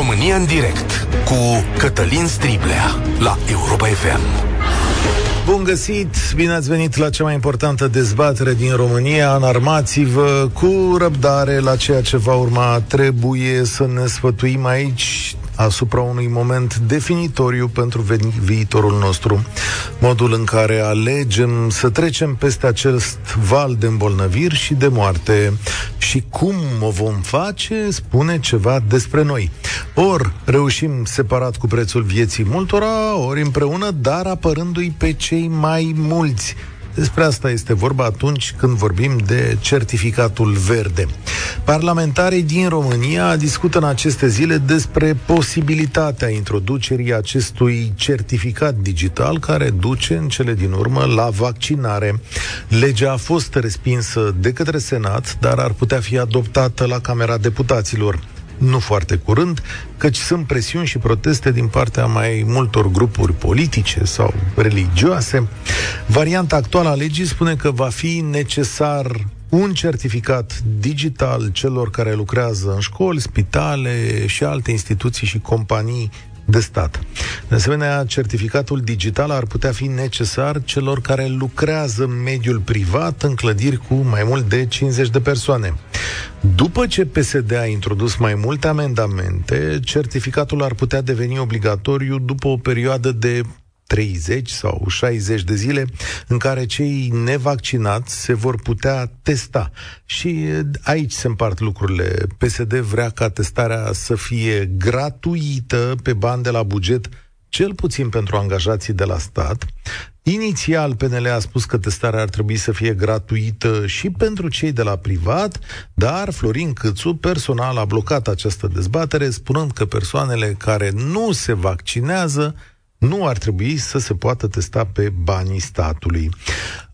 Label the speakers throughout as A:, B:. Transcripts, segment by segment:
A: România în direct cu Cătălin Striblea la Europa FM.
B: Bun găsit! Bine ați venit la cea mai importantă dezbatere din România. Înarmați-vă cu răbdare la ceea ce va urma. Trebuie să ne sfătuim aici asupra unui moment definitoriu pentru viitorul nostru, modul în care alegem să trecem peste acest val de îmbolnăviri și de moarte. Și cum o vom face spune ceva despre noi. Ori reușim separat cu prețul vieții multora, ori împreună, dar apărându-i pe cei mai mulți despre asta este vorba atunci când vorbim de certificatul verde. Parlamentarii din România discută în aceste zile despre posibilitatea introducerii acestui certificat digital care duce în cele din urmă la vaccinare. Legea a fost respinsă de către Senat, dar ar putea fi adoptată la Camera Deputaților nu foarte curând, căci sunt presiuni și proteste din partea mai multor grupuri politice sau religioase. Varianta actuală a legii spune că va fi necesar un certificat digital celor care lucrează în școli, spitale și alte instituții și companii de stat. De asemenea, certificatul digital ar putea fi necesar celor care lucrează în mediul privat în clădiri cu mai mult de 50 de persoane. După ce PSD a introdus mai multe amendamente, certificatul ar putea deveni obligatoriu după o perioadă de 30 sau 60 de zile în care cei nevaccinați se vor putea testa. Și aici se împart lucrurile. PSD vrea ca testarea să fie gratuită pe bani de la buget cel puțin pentru angajații de la stat. Inițial, PNL a spus că testarea ar trebui să fie gratuită și pentru cei de la privat, dar Florin Câțu personal a blocat această dezbatere, spunând că persoanele care nu se vaccinează nu ar trebui să se poată testa pe banii statului.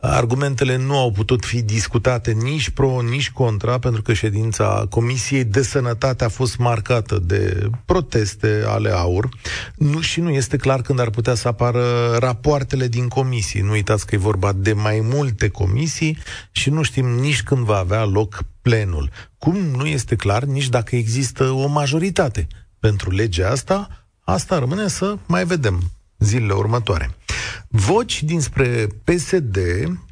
B: Argumentele nu au putut fi discutate nici pro, nici contra, pentru că ședința Comisiei de Sănătate a fost marcată de proteste ale AUR nu, și nu este clar când ar putea să apară rapoartele din comisii. Nu uitați că e vorba de mai multe comisii și nu știm nici când va avea loc plenul. Cum nu este clar nici dacă există o majoritate pentru legea asta, asta rămâne să mai vedem zilele următoare. Voci dinspre PSD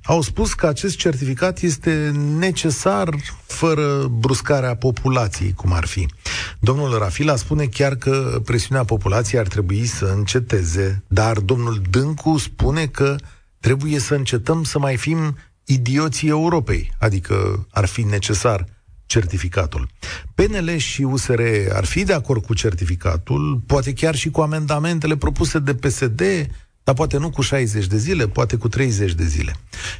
B: au spus că acest certificat este necesar fără bruscarea populației, cum ar fi. Domnul Rafila spune chiar că presiunea populației ar trebui să înceteze, dar domnul Dâncu spune că trebuie să încetăm să mai fim idioții Europei, adică ar fi necesar certificatul. PNL și USR ar fi de acord cu certificatul, poate chiar și cu amendamentele propuse de PSD, dar poate nu cu 60 de zile, poate cu 30 de zile.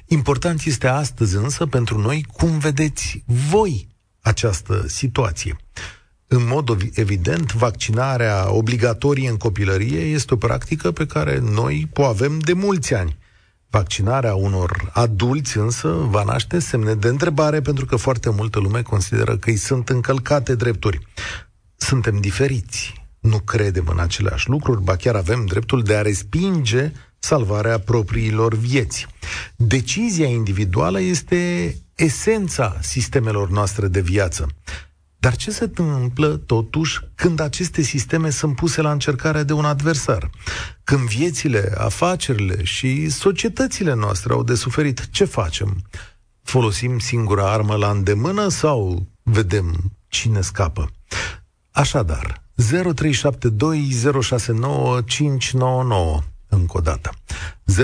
B: Important este astăzi însă pentru noi cum vedeți voi această situație. În mod evident, vaccinarea obligatorie în copilărie este o practică pe care noi o avem de mulți ani. Vaccinarea unor adulți însă va naște semne de întrebare pentru că foarte multă lume consideră că îi sunt încălcate drepturi. Suntem diferiți, nu credem în aceleași lucruri, ba chiar avem dreptul de a respinge salvarea propriilor vieți. Decizia individuală este esența sistemelor noastre de viață. Dar ce se întâmplă, totuși, când aceste sisteme sunt puse la încercare de un adversar? Când viețile, afacerile și societățile noastre au de suferit, ce facem? Folosim singura armă la îndemână sau vedem cine scapă? Așadar, 0372069599 încă o dată. 0372069599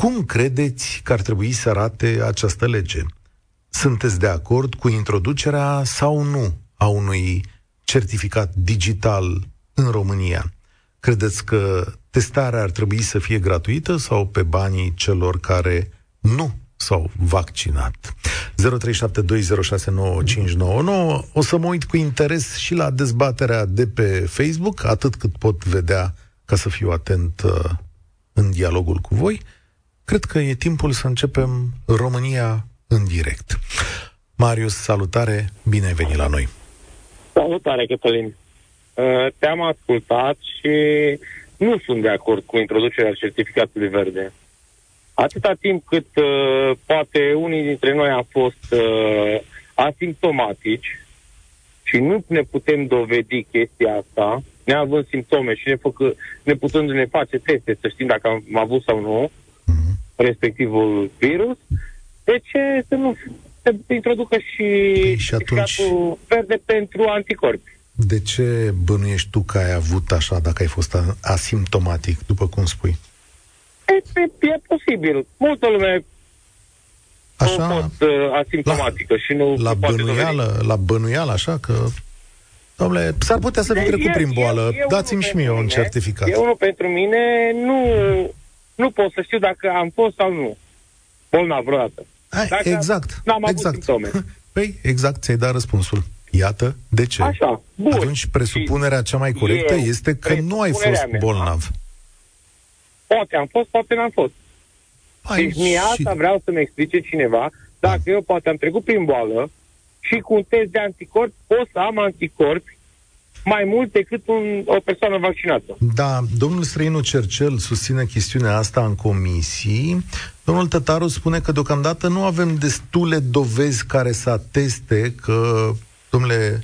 B: cum credeți că ar trebui să arate această lege? Sunteți de acord cu introducerea sau nu a unui certificat digital în România? Credeți că testarea ar trebui să fie gratuită sau pe banii celor care nu s-au vaccinat? 0372069599 O să mă uit cu interes și la dezbaterea de pe Facebook, atât cât pot vedea ca să fiu atent uh, în dialogul cu voi cred că e timpul să începem România în direct. Marius, salutare, bine ai venit la noi.
C: Salutare, Cătălin. Uh, te-am ascultat și nu sunt de acord cu introducerea certificatului verde. Atâta timp cât uh, poate unii dintre noi am fost uh, asimptomatici și nu ne putem dovedi chestia asta, neavând simptome și ne, făcă, ne putându-ne face teste să știm dacă am avut sau nu mm-hmm. Respectivul virus, de ce să nu se introducă și,
B: păi și atunci...
C: verde pentru anticorpi?
B: De ce bănuiești tu că ai avut așa dacă ai fost asimptomatic, după cum spui?
C: E, e, e posibil. Multă lume
B: Așa,
C: a fost uh, asimptomatică la, și nu
B: la bănuială, la bănuială, așa că Domnule, s-ar putea să fi trecut prin boală. Dați-mi și mie un certificat.
C: Eu nu pentru mine nu, nu pot să știu dacă am fost sau nu bolnav vreodată.
B: Hai, exact.
C: N-am
B: exact.
C: avut simptome.
B: Păi, exact, ți-ai dat răspunsul. Iată de ce.
C: Așa, bun.
B: Atunci, presupunerea cea mai corectă eu, este că nu ai fost mea, bolnav.
C: Poate am fost, poate n-am fost. Ai deci mie asta vreau să-mi explice cineva, dacă da. eu poate am trecut prin boală și cu un test de anticorpi pot să am anticorpi mai mult decât un, o persoană vaccinată.
B: Da, domnul Străinu Cercel susține chestiunea asta în comisii. Domnul Tătaru spune că deocamdată nu avem destule dovezi care să ateste că, domnule,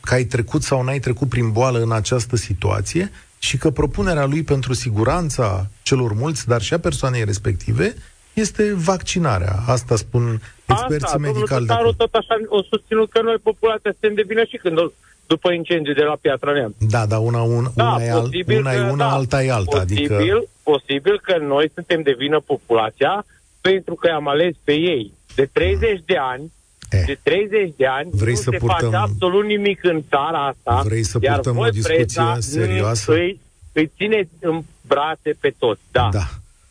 B: că ai trecut sau n-ai trecut prin boală în această situație și că propunerea lui pentru siguranța celor mulți, dar și a persoanei respective, este vaccinarea. Asta spun experții Asta, medicali.
C: Asta, tot așa o susținut că noi populația suntem de vină și când după incendiu de la Piatra Neamț.
B: Da, dar una, un,
C: da,
B: una, e, al, una că, e una, da, alta e alta.
C: Posibil,
B: adică...
C: posibil că noi suntem de vină populația pentru că am ales pe ei. De 30 de ani,
B: eh.
C: de 30 de ani
B: vrei
C: nu
B: să
C: se
B: purtăm...
C: face absolut nimic în țara asta.
B: Vrei să purtăm o discuție serioasă?
C: Îi, îi țineți în brațe pe toți, da.
B: da.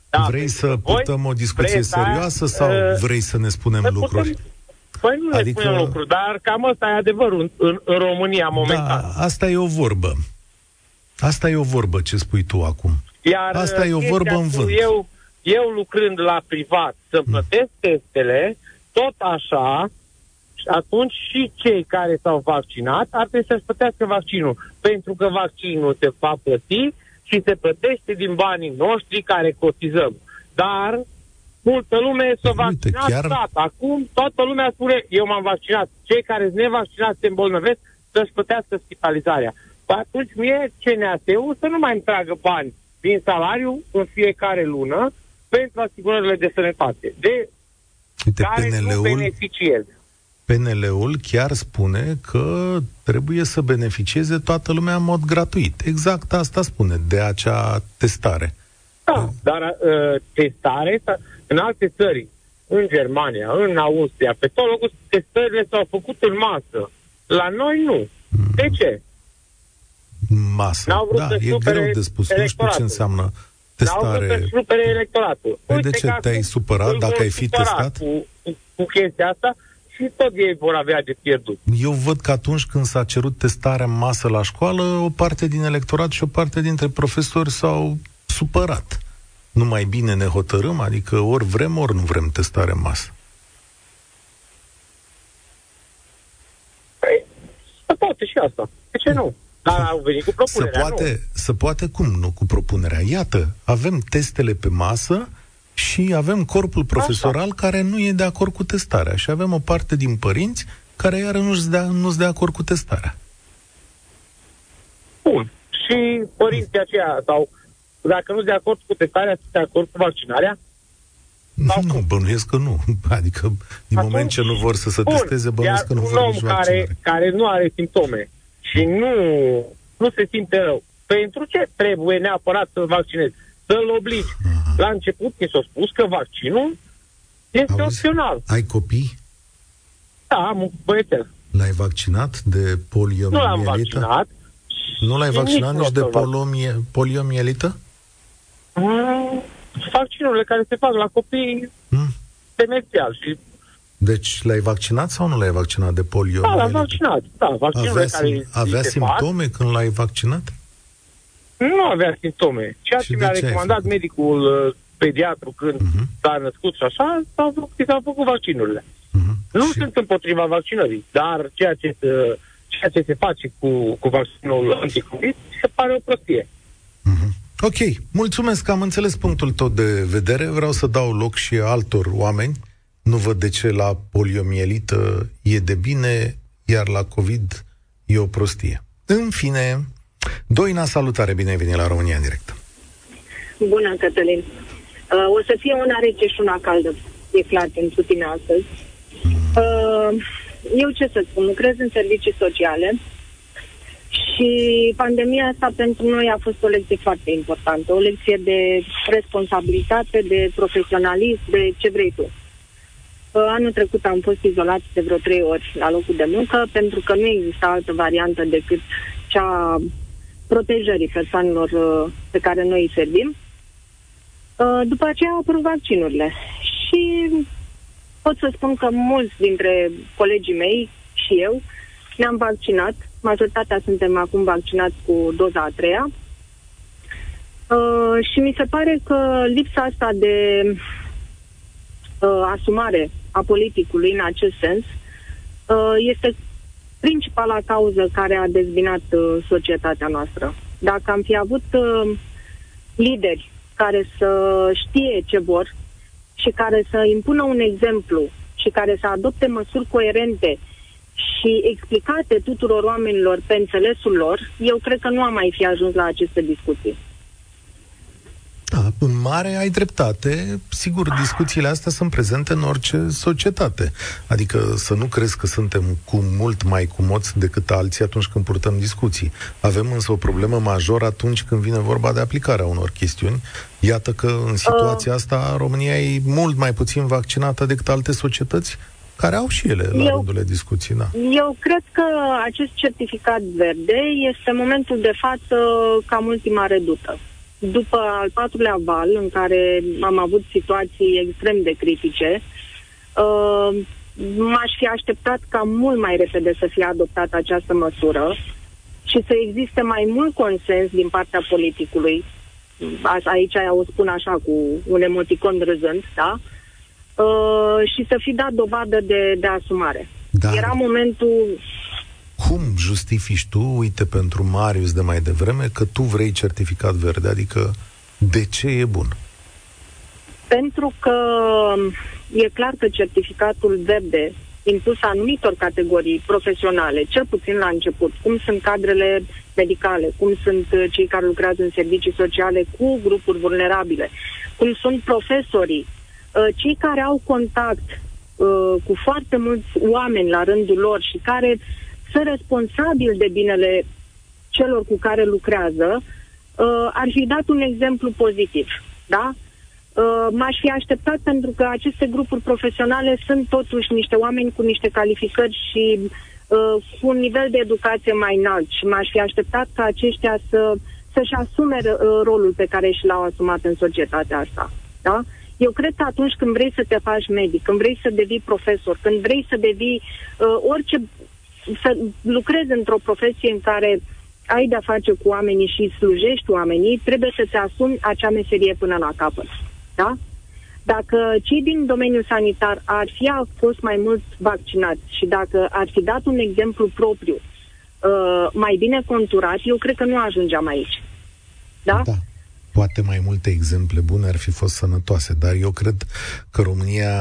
B: da vrei să purtăm o discuție presa, serioasă sau uh, vrei să ne spunem lucruri? Putem,
C: Păi nu adică... ne spunem lucruri, dar cam asta e adevărul în, în, în România momentan.
B: Da, asta e o vorbă. Asta e o vorbă ce spui tu acum.
C: Iar
B: asta e o vorbă în vânt.
C: Eu, eu lucrând la privat să hmm. plătesc testele, tot așa, atunci și cei care s-au vaccinat ar trebui să-și plătească vaccinul. Pentru că vaccinul se va plăti și se plătește din banii noștri care cotizăm. Dar multă lume s-a vaccinat, chiar... stat. Acum toată lumea spune, eu m-am vaccinat. Cei care sunt nevaccinați se îmbolnăvesc să-și plătească spitalizarea. Păi atunci mie CNAS-ul să nu mai îmi tragă bani din salariu în fiecare lună pentru asigurările de sănătate, de Uite, care PNL-ul, nu beneficiez.
B: PNL-ul chiar spune că trebuie să beneficieze toată lumea în mod gratuit. Exact asta spune, de acea testare.
C: Da, dar uh, testare, în alte țări, în Germania, în Austria, pe tot locul, testările s-au făcut în masă. La noi nu. Mm. De ce?
B: Masă. N-au vrut da, să e greu de spus. Nu știu ce înseamnă testare. N-au vrut să
C: supere electoratul.
B: Păi de ce te-ai supărat dacă ai fi testat?
C: Cu, cu, cu chestia asta și tot ei vor avea de pierdut.
B: Eu văd că atunci când s-a cerut testarea în masă la școală, o parte din electorat și o parte dintre profesori s-au supărat nu mai bine ne hotărâm? Adică ori vrem, ori nu vrem testare în masă.
C: Păi, se poate și asta. De ce nu? Dar au venit cu propunerea,
B: se poate,
C: nu.
B: Se poate cum nu cu propunerea? Iată, avem testele pe masă și avem corpul profesoral Așa. care nu e de acord cu testarea și avem o parte din părinți care iară nu-și dea, nu-s de acord cu testarea.
C: Bun. Și părinții aceia sau dacă nu sunt de acord cu testarea, sunt de acord cu vaccinarea?
B: Nu, nu, bănuiesc că nu. Adică, din Atunci, moment ce nu vor să se bun, testeze, bănuiesc că nu vor nici
C: care, care nu are simptome și nu, nu se simte rău, pentru ce trebuie neapărat să vaccinezi? Să-l obligi. Aha. La început mi s-a spus că vaccinul este Auzi, opțional.
B: Ai copii?
C: Da, am un băiețel.
B: L-ai vaccinat de poliomielită? Nu
C: l-am vaccinat.
B: Nu l-ai vaccinat nici, nici de polomie, poliomielită?
C: Mm, vaccinurile care se fac la copii mm. demențial și
B: deci l-ai vaccinat sau nu l-ai vaccinat de polio?
C: Da, l-am vaccinat. Da, vaccinurile
B: avea,
C: care
B: avea simptome
C: fac,
B: când l-ai vaccinat?
C: Nu avea simptome. Ceea și ce mi-a recomandat medicul uh, pediatru când uh-huh. s-a născut și așa, s-au făcut, s-au făcut vaccinurile. Uh-huh. Nu și... sunt împotriva vaccinării, dar ceea ce, se, ceea ce se face cu, cu vaccinul anticovid se pare o prostie.
B: Uh-huh. Ok, mulțumesc că am înțeles punctul tău de vedere. Vreau să dau loc și altor oameni nu văd de ce la poliomielită e de bine, iar la COVID e o prostie. În fine, Doina, salutare, bine ai venit la România în direct.
D: Bună, Cătălin. Uh, o să fie una rece și una caldă, e clar, pentru tine astăzi. Uh, eu ce să spun, lucrez în servicii sociale și pandemia asta pentru noi a fost o lecție foarte importantă, o lecție de responsabilitate, de profesionalism, de ce vrei tu. Uh, anul trecut am fost izolați de vreo trei ori la locul de muncă pentru că nu exista altă variantă decât cea protejării persoanelor uh, pe care noi îi servim. Uh, după aceea au apărut vaccinurile și pot să spun că mulți dintre colegii mei și eu ne-am vaccinat. Majoritatea suntem acum vaccinați cu doza a treia. Uh, și mi se pare că lipsa asta de uh, asumare a politicului în acest sens uh, este principala cauză care a dezbinat uh, societatea noastră. Dacă am fi avut uh, lideri care să știe ce vor și care să impună un exemplu și care să adopte măsuri coerente și explicate tuturor oamenilor pe înțelesul lor, eu cred că nu am mai fi ajuns la aceste discuții.
B: Da, în mare ai dreptate. Sigur, discuțiile astea sunt prezente în orice societate. Adică să nu crezi că suntem cu mult mai cumoți decât alții atunci când purtăm discuții. Avem însă o problemă majoră atunci când vine vorba de aplicarea unor chestiuni. Iată că în situația uh. asta România e mult mai puțin vaccinată decât alte societăți care au și ele la eu, rândul de discuții, da.
D: Eu cred că acest certificat verde este momentul de față cam ultima redută după al patrulea val, în care am avut situații extrem de critice, uh, m-aș fi așteptat ca mult mai repede să fie adoptată această măsură și să existe mai mult consens din partea politicului. Aici o spun așa cu un emoticon râzând, da? Uh, și să fi dat dovadă de, de asumare. Dar... Era momentul
B: cum justifici tu, uite, pentru Marius de mai devreme, că tu vrei certificat verde? Adică, de ce e bun?
D: Pentru că e clar că certificatul verde impus anumitor categorii profesionale, cel puțin la început, cum sunt cadrele medicale, cum sunt cei care lucrează în servicii sociale cu grupuri vulnerabile, cum sunt profesorii, uh, cei care au contact uh, cu foarte mulți oameni la rândul lor și care sunt responsabili de binele celor cu care lucrează, uh, ar fi dat un exemplu pozitiv. Da? Uh, m-aș fi așteptat pentru că aceste grupuri profesionale sunt totuși niște oameni cu niște calificări și uh, cu un nivel de educație mai înalt și m-aș fi așteptat ca aceștia să, să-și asume uh, rolul pe care și l-au asumat în societatea asta. Da? Eu cred că atunci când vrei să te faci medic, când vrei să devii profesor, când vrei să devii uh, orice să lucrezi într-o profesie în care ai de-a face cu oamenii și slujești oamenii, trebuie să te asumi acea meserie până la capăt. Da? Dacă cei din domeniul sanitar ar fi fost mai mulți vaccinați și dacă ar fi dat un exemplu propriu uh, mai bine conturat, eu cred că nu ajungeam aici. Da?
B: Da. Poate mai multe exemple bune ar fi fost sănătoase, dar eu cred că România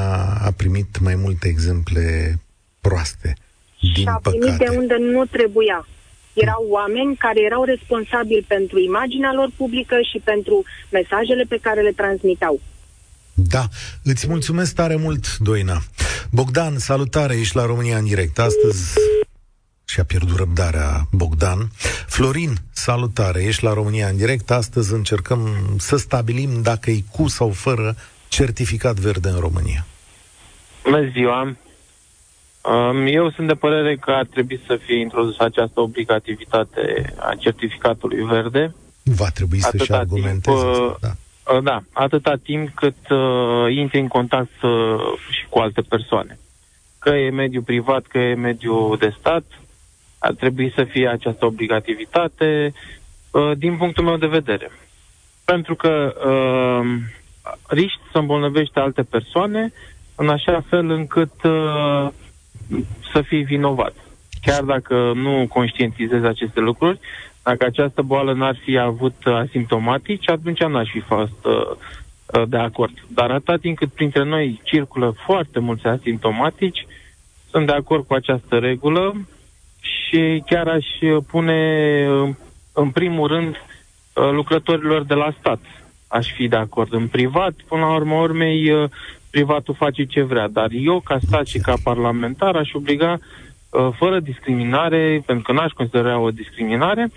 B: a primit mai multe exemple proaste din
D: și a primit
B: păcate.
D: de unde nu trebuia. Erau oameni care erau responsabili pentru imaginea lor publică și pentru mesajele pe care le transmiteau.
B: Da, îți mulțumesc tare mult, Doina. Bogdan, salutare, ești la România în direct. Astăzi și-a pierdut răbdarea Bogdan. Florin, salutare, ești la România în direct. Astăzi încercăm să stabilim dacă e cu sau fără certificat verde în România.
E: Bună ziua! Eu sunt de părere că ar trebui să fie introdusă această obligativitate a certificatului verde.
B: Va trebui să-și argumenteze. Timp, uh, da.
E: Uh, da, atâta timp cât uh, intri în contact uh, și cu alte persoane. Că e mediul privat, că e mediul de stat, ar trebui să fie această obligativitate uh, din punctul meu de vedere. Pentru că uh, riști să îmbolnăvești alte persoane în așa fel încât uh, să fii vinovat. Chiar dacă nu conștientizezi aceste lucruri, dacă această boală n-ar fi avut asimptomatici, atunci n-aș fi fost uh, uh, de acord. Dar atâta timp cât printre noi circulă foarte mulți asimptomatici, sunt de acord cu această regulă și chiar aș pune în primul rând lucrătorilor de la stat. Aș fi de acord în privat, până la urmă urmei privatul face ce vrea, dar eu ca stat și ca parlamentar aș obliga fără discriminare, pentru că n-aș considera o discriminare,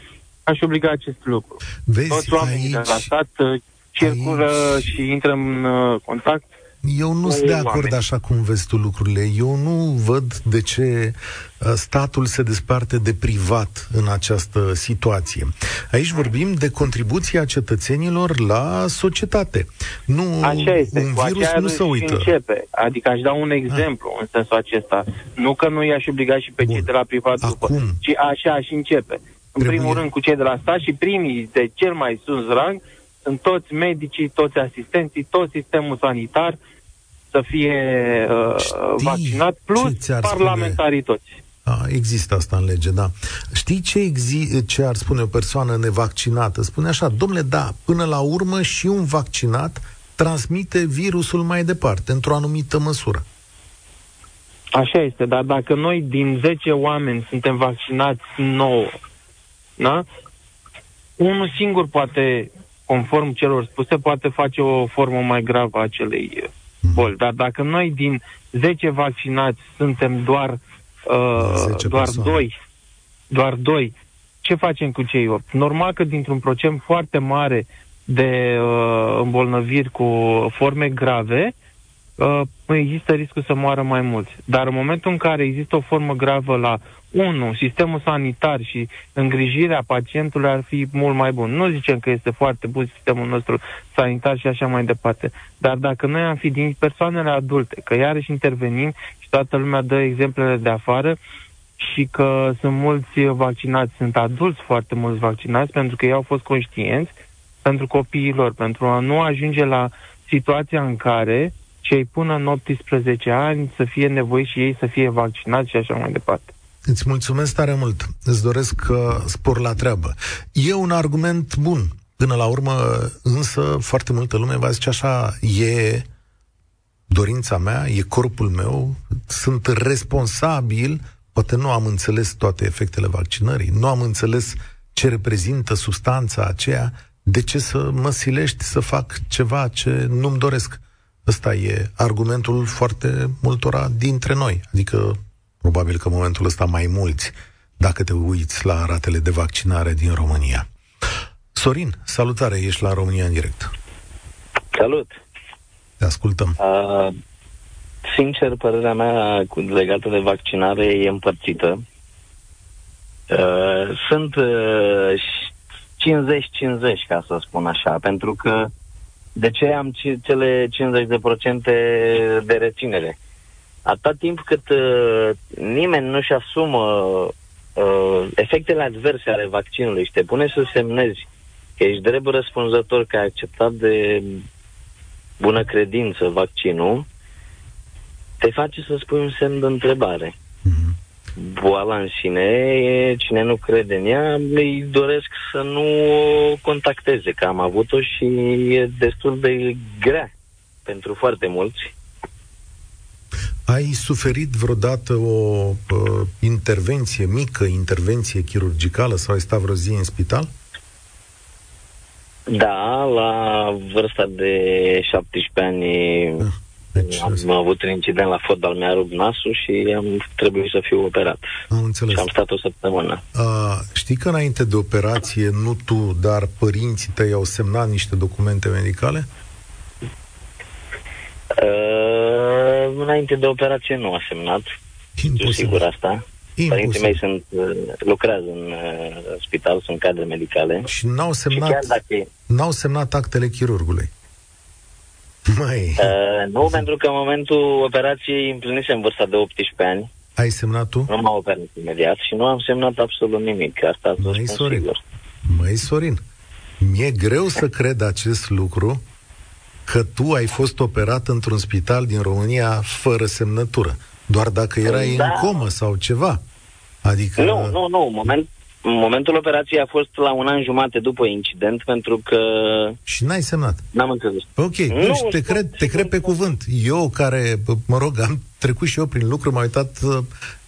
E: aș obliga acest lucru.
B: Vezi,
E: Toți oamenii
B: aici,
E: de la stat uh, circulă
B: aici...
E: și intră în uh, contact
B: Eu nu sunt de acord oameni. așa cum vezi tu lucrurile. Eu nu văd de ce uh, statul se desparte de privat în această situație. Aici vorbim de contribuția cetățenilor la societate. Nu,
E: Așa este.
B: un
E: Cu
B: virus nu se uită.
E: Începe. Adică aș da un exemplu A. în sensul acesta. Nu că nu i-aș obliga și pe Bun. cei de la privat
B: Acum.
E: după, ci așa aș începe. În
B: Trebuie...
E: primul rând cu cei de la stat și primii de cel mai sus rang sunt toți medicii, toți asistenții, tot sistemul sanitar să fie uh, vaccinat, plus parlamentarii spune? toți.
B: A, există asta în lege, da. Știi ce, exi- ce ar spune o persoană nevaccinată? Spune așa, domnule, da, până la urmă și un vaccinat transmite virusul mai departe, într-o anumită măsură.
E: Așa este, dar dacă noi din 10 oameni suntem vaccinați 9, da? Unul singur poate, conform celor spuse, poate face o formă mai gravă a acelei boli. Dar dacă noi din 10 vaccinați suntem doar, uh, doar 2, doar 2, ce facem cu cei 8? Normal că dintr-un procent foarte mare de uh, îmbolnăviri cu forme grave, uh, există riscul să moară mai mulți. Dar în momentul în care există o formă gravă la 1. Sistemul sanitar și îngrijirea pacientului ar fi mult mai bun. Nu zicem că este foarte bun sistemul nostru sanitar și așa mai departe. Dar dacă noi am fi din persoanele adulte, că iarăși intervenim și toată lumea dă exemplele de afară, și că sunt mulți vaccinați, sunt adulți foarte mulți vaccinați, pentru că ei au fost conștienți pentru copiilor, pentru a nu ajunge la situația în care cei până în 18 ani să fie nevoiți și ei să fie vaccinați și așa mai departe.
B: Îți mulțumesc tare mult. Îți doresc uh, spor la treabă. E un argument bun. Până la urmă, însă, foarte multă lume va zice așa, e dorința mea, e corpul meu, sunt responsabil, poate nu am înțeles toate efectele vaccinării, nu am înțeles ce reprezintă substanța aceea, de ce să mă silești să fac ceva ce nu-mi doresc? Ăsta e argumentul foarte multora dintre noi. Adică Probabil că în momentul ăsta mai mulți, dacă te uiți la ratele de vaccinare din România. Sorin, salutare, ești la România în direct.
F: Salut!
B: Te ascultăm.
F: Uh, sincer, părerea mea legată de vaccinare e împărțită. Uh, sunt uh, 50-50, ca să spun așa, pentru că de ce am cele 50% de reținere? Atâta timp cât uh, nimeni nu-și asumă uh, efectele adverse ale vaccinului și te pune să semnezi că ești drept răspunzător că ai acceptat de bună credință vaccinul, te face să spui un semn de întrebare. Mm-hmm. Boala în sine, cine nu crede în ea, îi doresc să nu o contacteze, că am avut-o și e destul de grea pentru foarte mulți
B: ai suferit vreodată o uh, intervenție mică, intervenție chirurgicală sau ai stat vreo zi în spital?
F: Da, la vârsta de 17 ani ah, deci, am avut un incident la fotbal, mi-a rupt nasul și am trebuit să fiu operat.
B: Am înțeles.
F: Și am stat o săptămână.
B: A, știi că înainte de operație, nu tu, dar părinții tăi au semnat niște documente medicale?
F: Uh, înainte de operație nu a semnat. Imposibil. sigur asta. Imposibil. Părinții mei sunt, uh, lucrează în uh, spital, sunt cadre medicale.
B: Și n-au semnat, și dacă... n-au semnat actele chirurgului.
F: Mai. Uh, nu, pentru că în momentul operației împlinisem vârsta de 18 ani.
B: Ai semnat tu?
F: Nu m-au operat imediat și nu am semnat absolut nimic. Asta a fost
B: Sorin. sigur. Măi, Sorin, mi-e greu să cred acest lucru că tu ai fost operat într-un spital din România fără semnătură, doar dacă erai da. în comă sau ceva. Adică...
F: Nu, nu, nu, moment, momentul operației a fost la un an jumate după incident, pentru că...
B: Și n-ai semnat.
F: N-am înțeles.
B: Ok, nu, deci te cred, te cred pe cuvânt. Eu care, mă rog, am trecut și eu prin lucru, m-am uitat uh,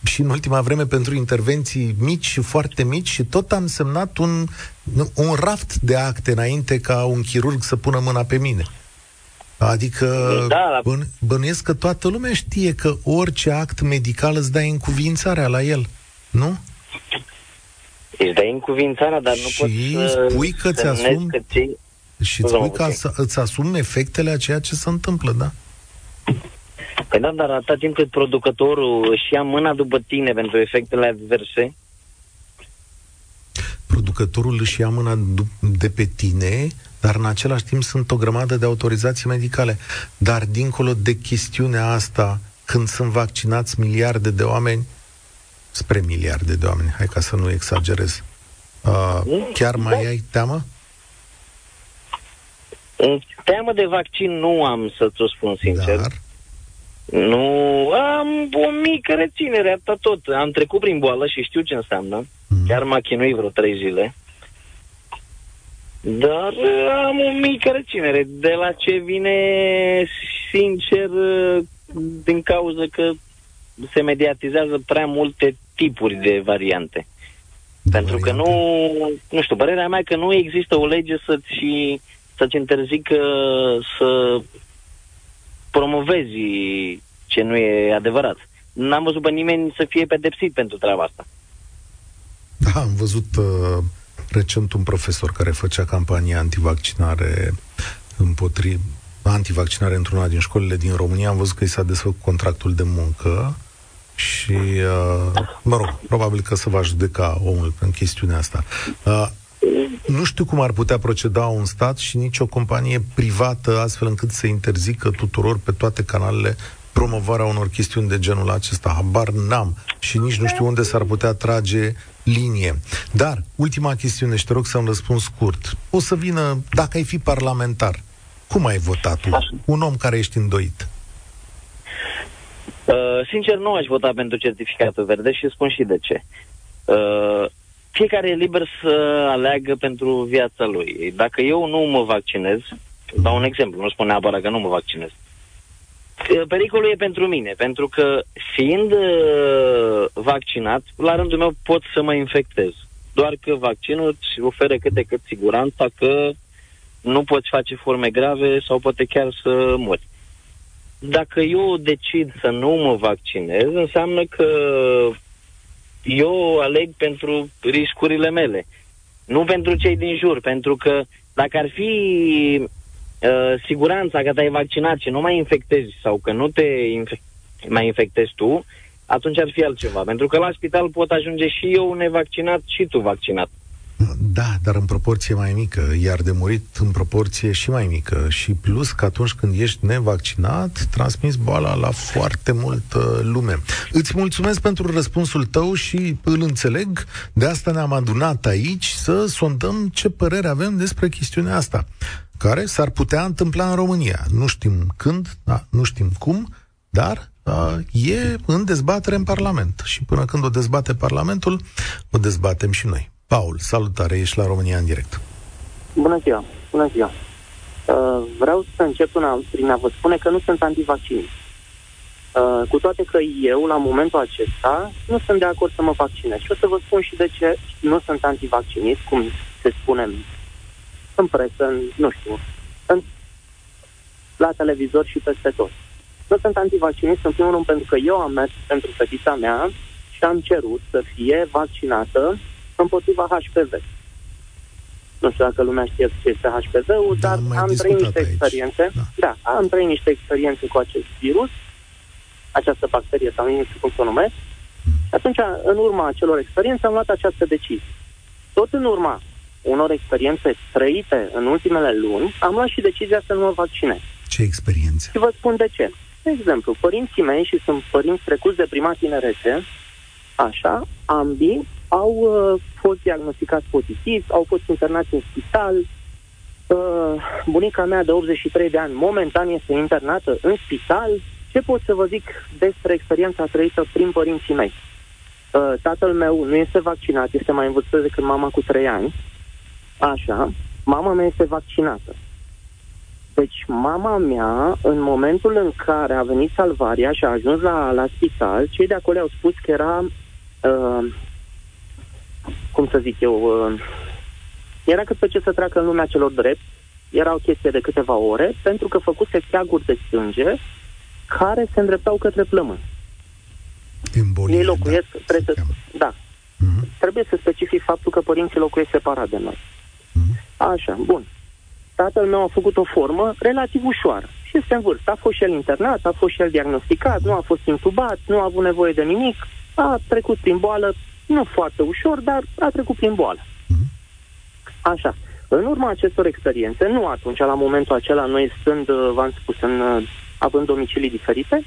B: și în ultima vreme pentru intervenții mici și foarte mici și tot am semnat un, un raft de acte înainte ca un chirurg să pună mâna pe mine. Adică
F: da, la...
B: bân, bănuiesc că toată lumea știe că orice act medical îți dai încuvințarea la el, nu?
F: Îți dai încuvințarea, dar nu
B: și
F: poți
B: să spui că ți asumi
F: că ți...
B: și îți spui că îți asumi efectele a ceea ce se întâmplă, da?
F: Păi da, dar atâta timp cât producătorul își ia mâna după tine pentru efectele adverse,
B: producătorul își ia mâna de pe tine, dar în același timp sunt o grămadă de autorizații medicale. Dar dincolo de chestiunea asta, când sunt vaccinați miliarde de oameni, spre miliarde de oameni, hai ca să nu exagerez, uh, chiar mai ai teamă?
F: Teamă de vaccin nu am, să-ți o spun sincer. Dar? Nu, am o mică reținere, atât tot. Am trecut prin boală și știu ce înseamnă. Mm. Chiar m-a chinuit vreo trei zile. Dar am o mică reținere. De la ce vine, sincer, din cauza că se mediatizează prea multe tipuri de variante. De Pentru variante. că nu, nu știu, părerea mea că nu există o lege să-ți, să-ți interzică să promovezi ce nu e adevărat. N-am văzut pe nimeni să fie pedepsit pentru treaba asta.
B: Da, am văzut uh, recent un profesor care făcea campanie antivaccinare împotriva antivaccinare într-una din școlile din România. Am văzut că i s-a desfăcut contractul de muncă și, uh, mă rog, probabil că se va judeca omul în chestiunea asta. Uh, nu știu cum ar putea proceda un stat și nici o companie privată astfel încât să interzică tuturor pe toate canalele promovarea unor chestiuni de genul acesta. Habar n-am și nici nu știu unde s-ar putea trage linie. Dar, ultima chestiune și te rog să-mi răspund scurt. O să vină, dacă ai fi parlamentar, cum ai votat tu? Un om care ești îndoit.
F: Uh, sincer, nu aș vota pentru certificatul verde și spun și de ce. Uh, fiecare e liber să aleagă pentru viața lui. Dacă eu nu mă vaccinez, dau un exemplu, nu spun neapărat că nu mă vaccinez. Pericolul e pentru mine, pentru că fiind uh, vaccinat, la rândul meu pot să mă infectez. Doar că vaccinul îți oferă cât de cât siguranța că nu poți face forme grave sau poate chiar să mori. Dacă eu decid să nu mă vaccinez, înseamnă că eu aleg pentru riscurile mele, nu pentru cei din jur, pentru că dacă ar fi uh, siguranța că te-ai vaccinat și nu mai infectezi sau că nu te infe- mai infectezi tu, atunci ar fi altceva. Pentru că la spital pot ajunge și eu nevaccinat și tu vaccinat.
B: Da, dar în proporție mai mică, iar de murit în proporție și mai mică. Și plus că atunci când ești nevaccinat, transmiți boala la foarte multă lume. Îți mulțumesc pentru răspunsul tău și îl înțeleg. De asta ne-am adunat aici să sondăm ce părere avem despre chestiunea asta, care s-ar putea întâmpla în România. Nu știm când, da, nu știm cum, dar da, e în dezbatere în Parlament. Și până când o dezbate Parlamentul, o dezbatem și noi. Paul, salutare, ești la România în direct.
G: Bună ziua, bună ziua. Uh, vreau să încep una, prin a vă spune că nu sunt antivaccin. Uh, cu toate că eu, la momentul acesta, nu sunt de acord să mă vaccinez. Și o să vă spun și de ce nu sunt antivaccinist, cum se spune în presă, în, nu știu, în, la televizor și peste tot. Nu sunt antivaccinist, în primul rând, pentru că eu am mers pentru fetița mea și am cerut să fie vaccinată împotriva HPV. Nu știu dacă lumea știe ce este HPV-ul, da, dar am trăit niște aici. experiențe. Da. da, am trăit niște experiențe cu acest virus, această bacterie sau nu știu cum să o numesc. Mm. Atunci, în urma acelor experiențe, am luat această decizie. Tot în urma unor experiențe trăite în ultimele luni, am luat și decizia să nu mă vaccinez.
B: Ce experiențe?
G: Și vă spun de ce. De exemplu, părinții mei și sunt părinți trecuți de prima tinerete, așa, ambii au uh, fost diagnosticați pozitiv, au fost internați în spital. Uh, bunica mea de 83 de ani momentan este internată în spital. Ce pot să vă zic despre experiența trăită prin părinții mei? Uh, tatăl meu nu este vaccinat, este mai în vârstă decât mama cu 3 ani. Așa. Mama mea este vaccinată. Deci mama mea, în momentul în care a venit salvarea și a ajuns la, la spital, cei de acolo au spus că era, uh, cum să zic eu, uh, era cât pe ce să treacă în lumea celor drept, era o chestie de câteva ore, pentru că făcuse steaguri de sânge care se îndreptau către plămân.
B: Embolie,
G: Ei locuiesc,
B: da,
G: trebuie,
B: se
G: să,
B: cheamă.
G: da,
B: Mhm.
G: trebuie să specific faptul că părinții locuiesc separat de noi.
B: Mhm.
G: Așa, bun. Tatăl meu a făcut o formă relativ ușoară și este în vârstă. A fost și el internat, a fost și el diagnosticat, nu a fost intubat, nu a avut nevoie de nimic, a trecut prin boală, nu foarte ușor, dar a trecut prin boală.
B: Mhm.
G: Așa. În urma acestor experiențe, nu atunci, la momentul acela, noi stând, uh, v-am spus, în, uh, având domicilii diferite,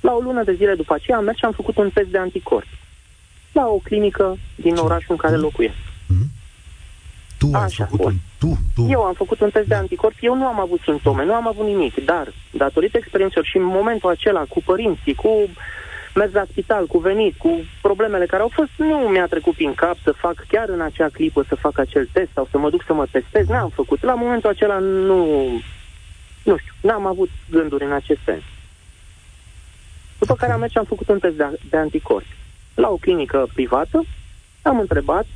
G: la o lună de zile după aceea am mers și am făcut un test de anticorpi la o clinică din orașul în care locuiesc.
B: Mhm. Tu ai
G: Așa,
B: făcut
G: bun.
B: un... Tu, tu.
G: Eu am făcut un test de anticorpi, eu nu am avut simptome, nu am avut nimic, dar datorită experiențelor și în momentul acela cu părinții, cu mers la spital, cu venit, cu problemele care au fost, nu mi-a trecut prin cap să fac chiar în acea clipă să fac acel test sau să mă duc să mă testez, n-am făcut. La momentul acela nu, nu știu, n-am avut gânduri în acest sens. După care am mers și am făcut un test de, de anticorpi. La o clinică privată, am întrebat,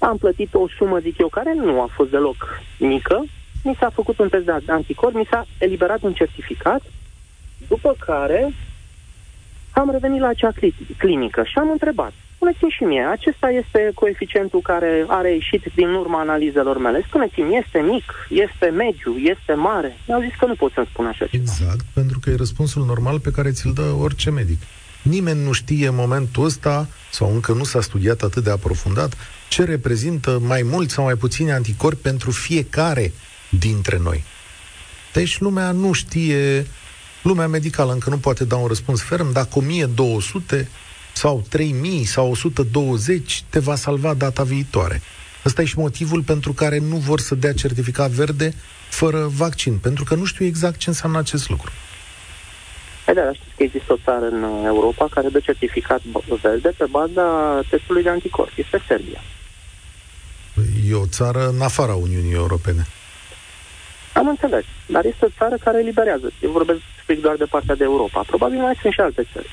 G: am plătit o sumă, zic eu, care nu a fost deloc mică, mi s-a făcut un test de anticorp, mi s-a eliberat un certificat, după care am revenit la acea cli- clinică și am întrebat, spuneți-mi și mie, acesta este coeficientul care a reieșit din urma analizelor mele. Spuneți-mi, este mic, este mediu, este mare? Mi-au zis că nu pot să-mi spun așa ceva.
B: Exact, pentru că e răspunsul normal pe care ți-l dă orice medic. Nimeni nu știe în momentul ăsta, sau încă nu s-a studiat atât de aprofundat, ce reprezintă mai mult sau mai puțini anticorpi pentru fiecare dintre noi. Deci lumea nu știe, lumea medicală încă nu poate da un răspuns ferm dacă 1200 sau 3000 sau 120 te va salva data viitoare. Ăsta e și motivul pentru care nu vor să dea certificat verde fără vaccin, pentru că nu știu exact ce înseamnă acest lucru.
G: Păi da, dar știți că există o țară în uh, Europa care dă certificat b- verde pe baza testului de anticorp. Este Serbia.
B: E o țară în afara Uniunii Europene.
G: Am înțeles, dar este o țară care eliberează. Eu vorbesc strict doar de partea de Europa. Probabil mai sunt și alte țări.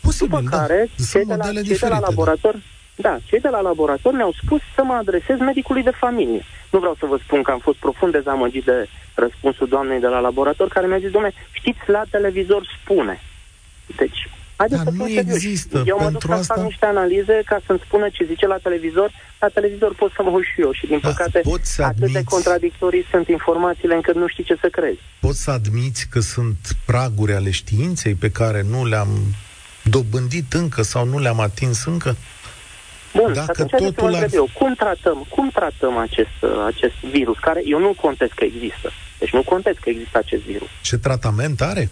B: Posibil,
G: După
B: da.
G: care, cei
B: Sunt
G: de, la,
B: modele
G: cei de
B: diferite.
G: la laborator, da, cei de la laborator mi-au spus să mă adresez medicului de familie. Nu vreau să vă spun că am fost profund dezamăgit de răspunsul doamnei de la laborator, care mi-a zis, domne, știți, la televizor spune. Deci, haideți
B: Dar
G: să
B: nu
G: fim serioși.
B: există.
G: Eu mă duc
B: Pentru
G: să
B: asta-
G: fac niște analize ca să-mi spună ce zice la televizor. La televizor pot să mă uit și eu și, din
B: Da,
G: păcate,
B: poți să
G: atât de
B: admiți-
G: contradictorii sunt informațiile încât nu știi ce să crezi.
B: Poți să admiți că sunt praguri ale științei pe care nu le-am dobândit încă sau nu le-am atins încă?
G: Bun,
B: Dacă
G: și atunci haideți să vă
B: totul ar-
G: întreb eu, cum tratăm, cum tratăm acest, uh, acest virus, care eu nu contest că există. Deci nu contest că există acest virus.
B: Ce tratament are?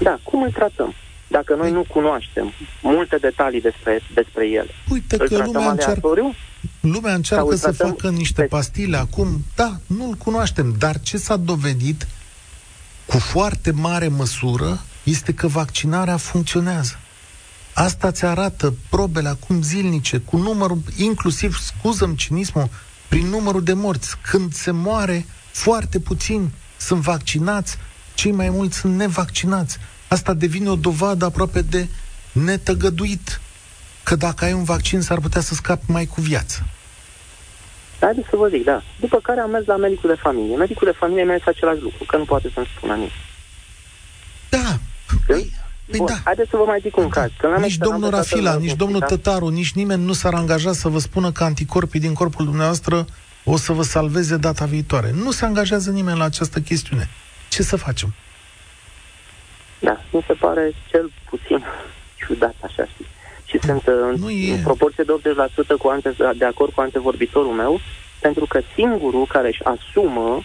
G: Da, cum îl tratăm? Dacă noi nu cunoaștem multe detalii despre, despre el,
B: Uite
G: îl
B: că
G: tratăm
B: lumea încearcă,
G: aleatoriu?
B: lumea
G: Sau
B: încearcă
G: îl
B: să
G: tratăm
B: facă niște
G: pe-
B: pastile acum. Da, nu-l cunoaștem, dar ce s-a dovedit cu foarte mare măsură este că vaccinarea funcționează. Asta ți arată probele acum zilnice, cu numărul, inclusiv, scuzăm cinismul, prin numărul de morți. Când se moare, foarte puțini sunt vaccinați, cei mai mulți sunt nevaccinați. Asta devine o dovadă aproape de netăgăduit. Că dacă ai un vaccin, s-ar putea să scapi mai cu viață.
G: Haideți să vă zic, da. După care am mers la medicul de familie. Medicul de familie mi-a zis același lucru, că nu poate să-mi spună nimic.
B: Da, păi, păi
G: Bun,
B: da.
G: haideți să vă mai zic un caz. Când am
B: Nici
G: mers- am
B: domnul
G: mers la
B: Rafila,
G: tatăl meu
B: nici
G: în
B: domnul
G: spital.
B: Tătaru, nici nimeni nu s-ar angaja să vă spună că anticorpii din corpul dumneavoastră o să vă salveze data viitoare. Nu se angajează nimeni la această chestiune. Ce să facem?
G: Da, mi se pare cel puțin ciudat, așa știi. Și sunt uh,
B: Nu
G: în,
B: e.
G: în proporție de 80% cu ante, de acord cu antevorbitorul meu, pentru că singurul care își asumă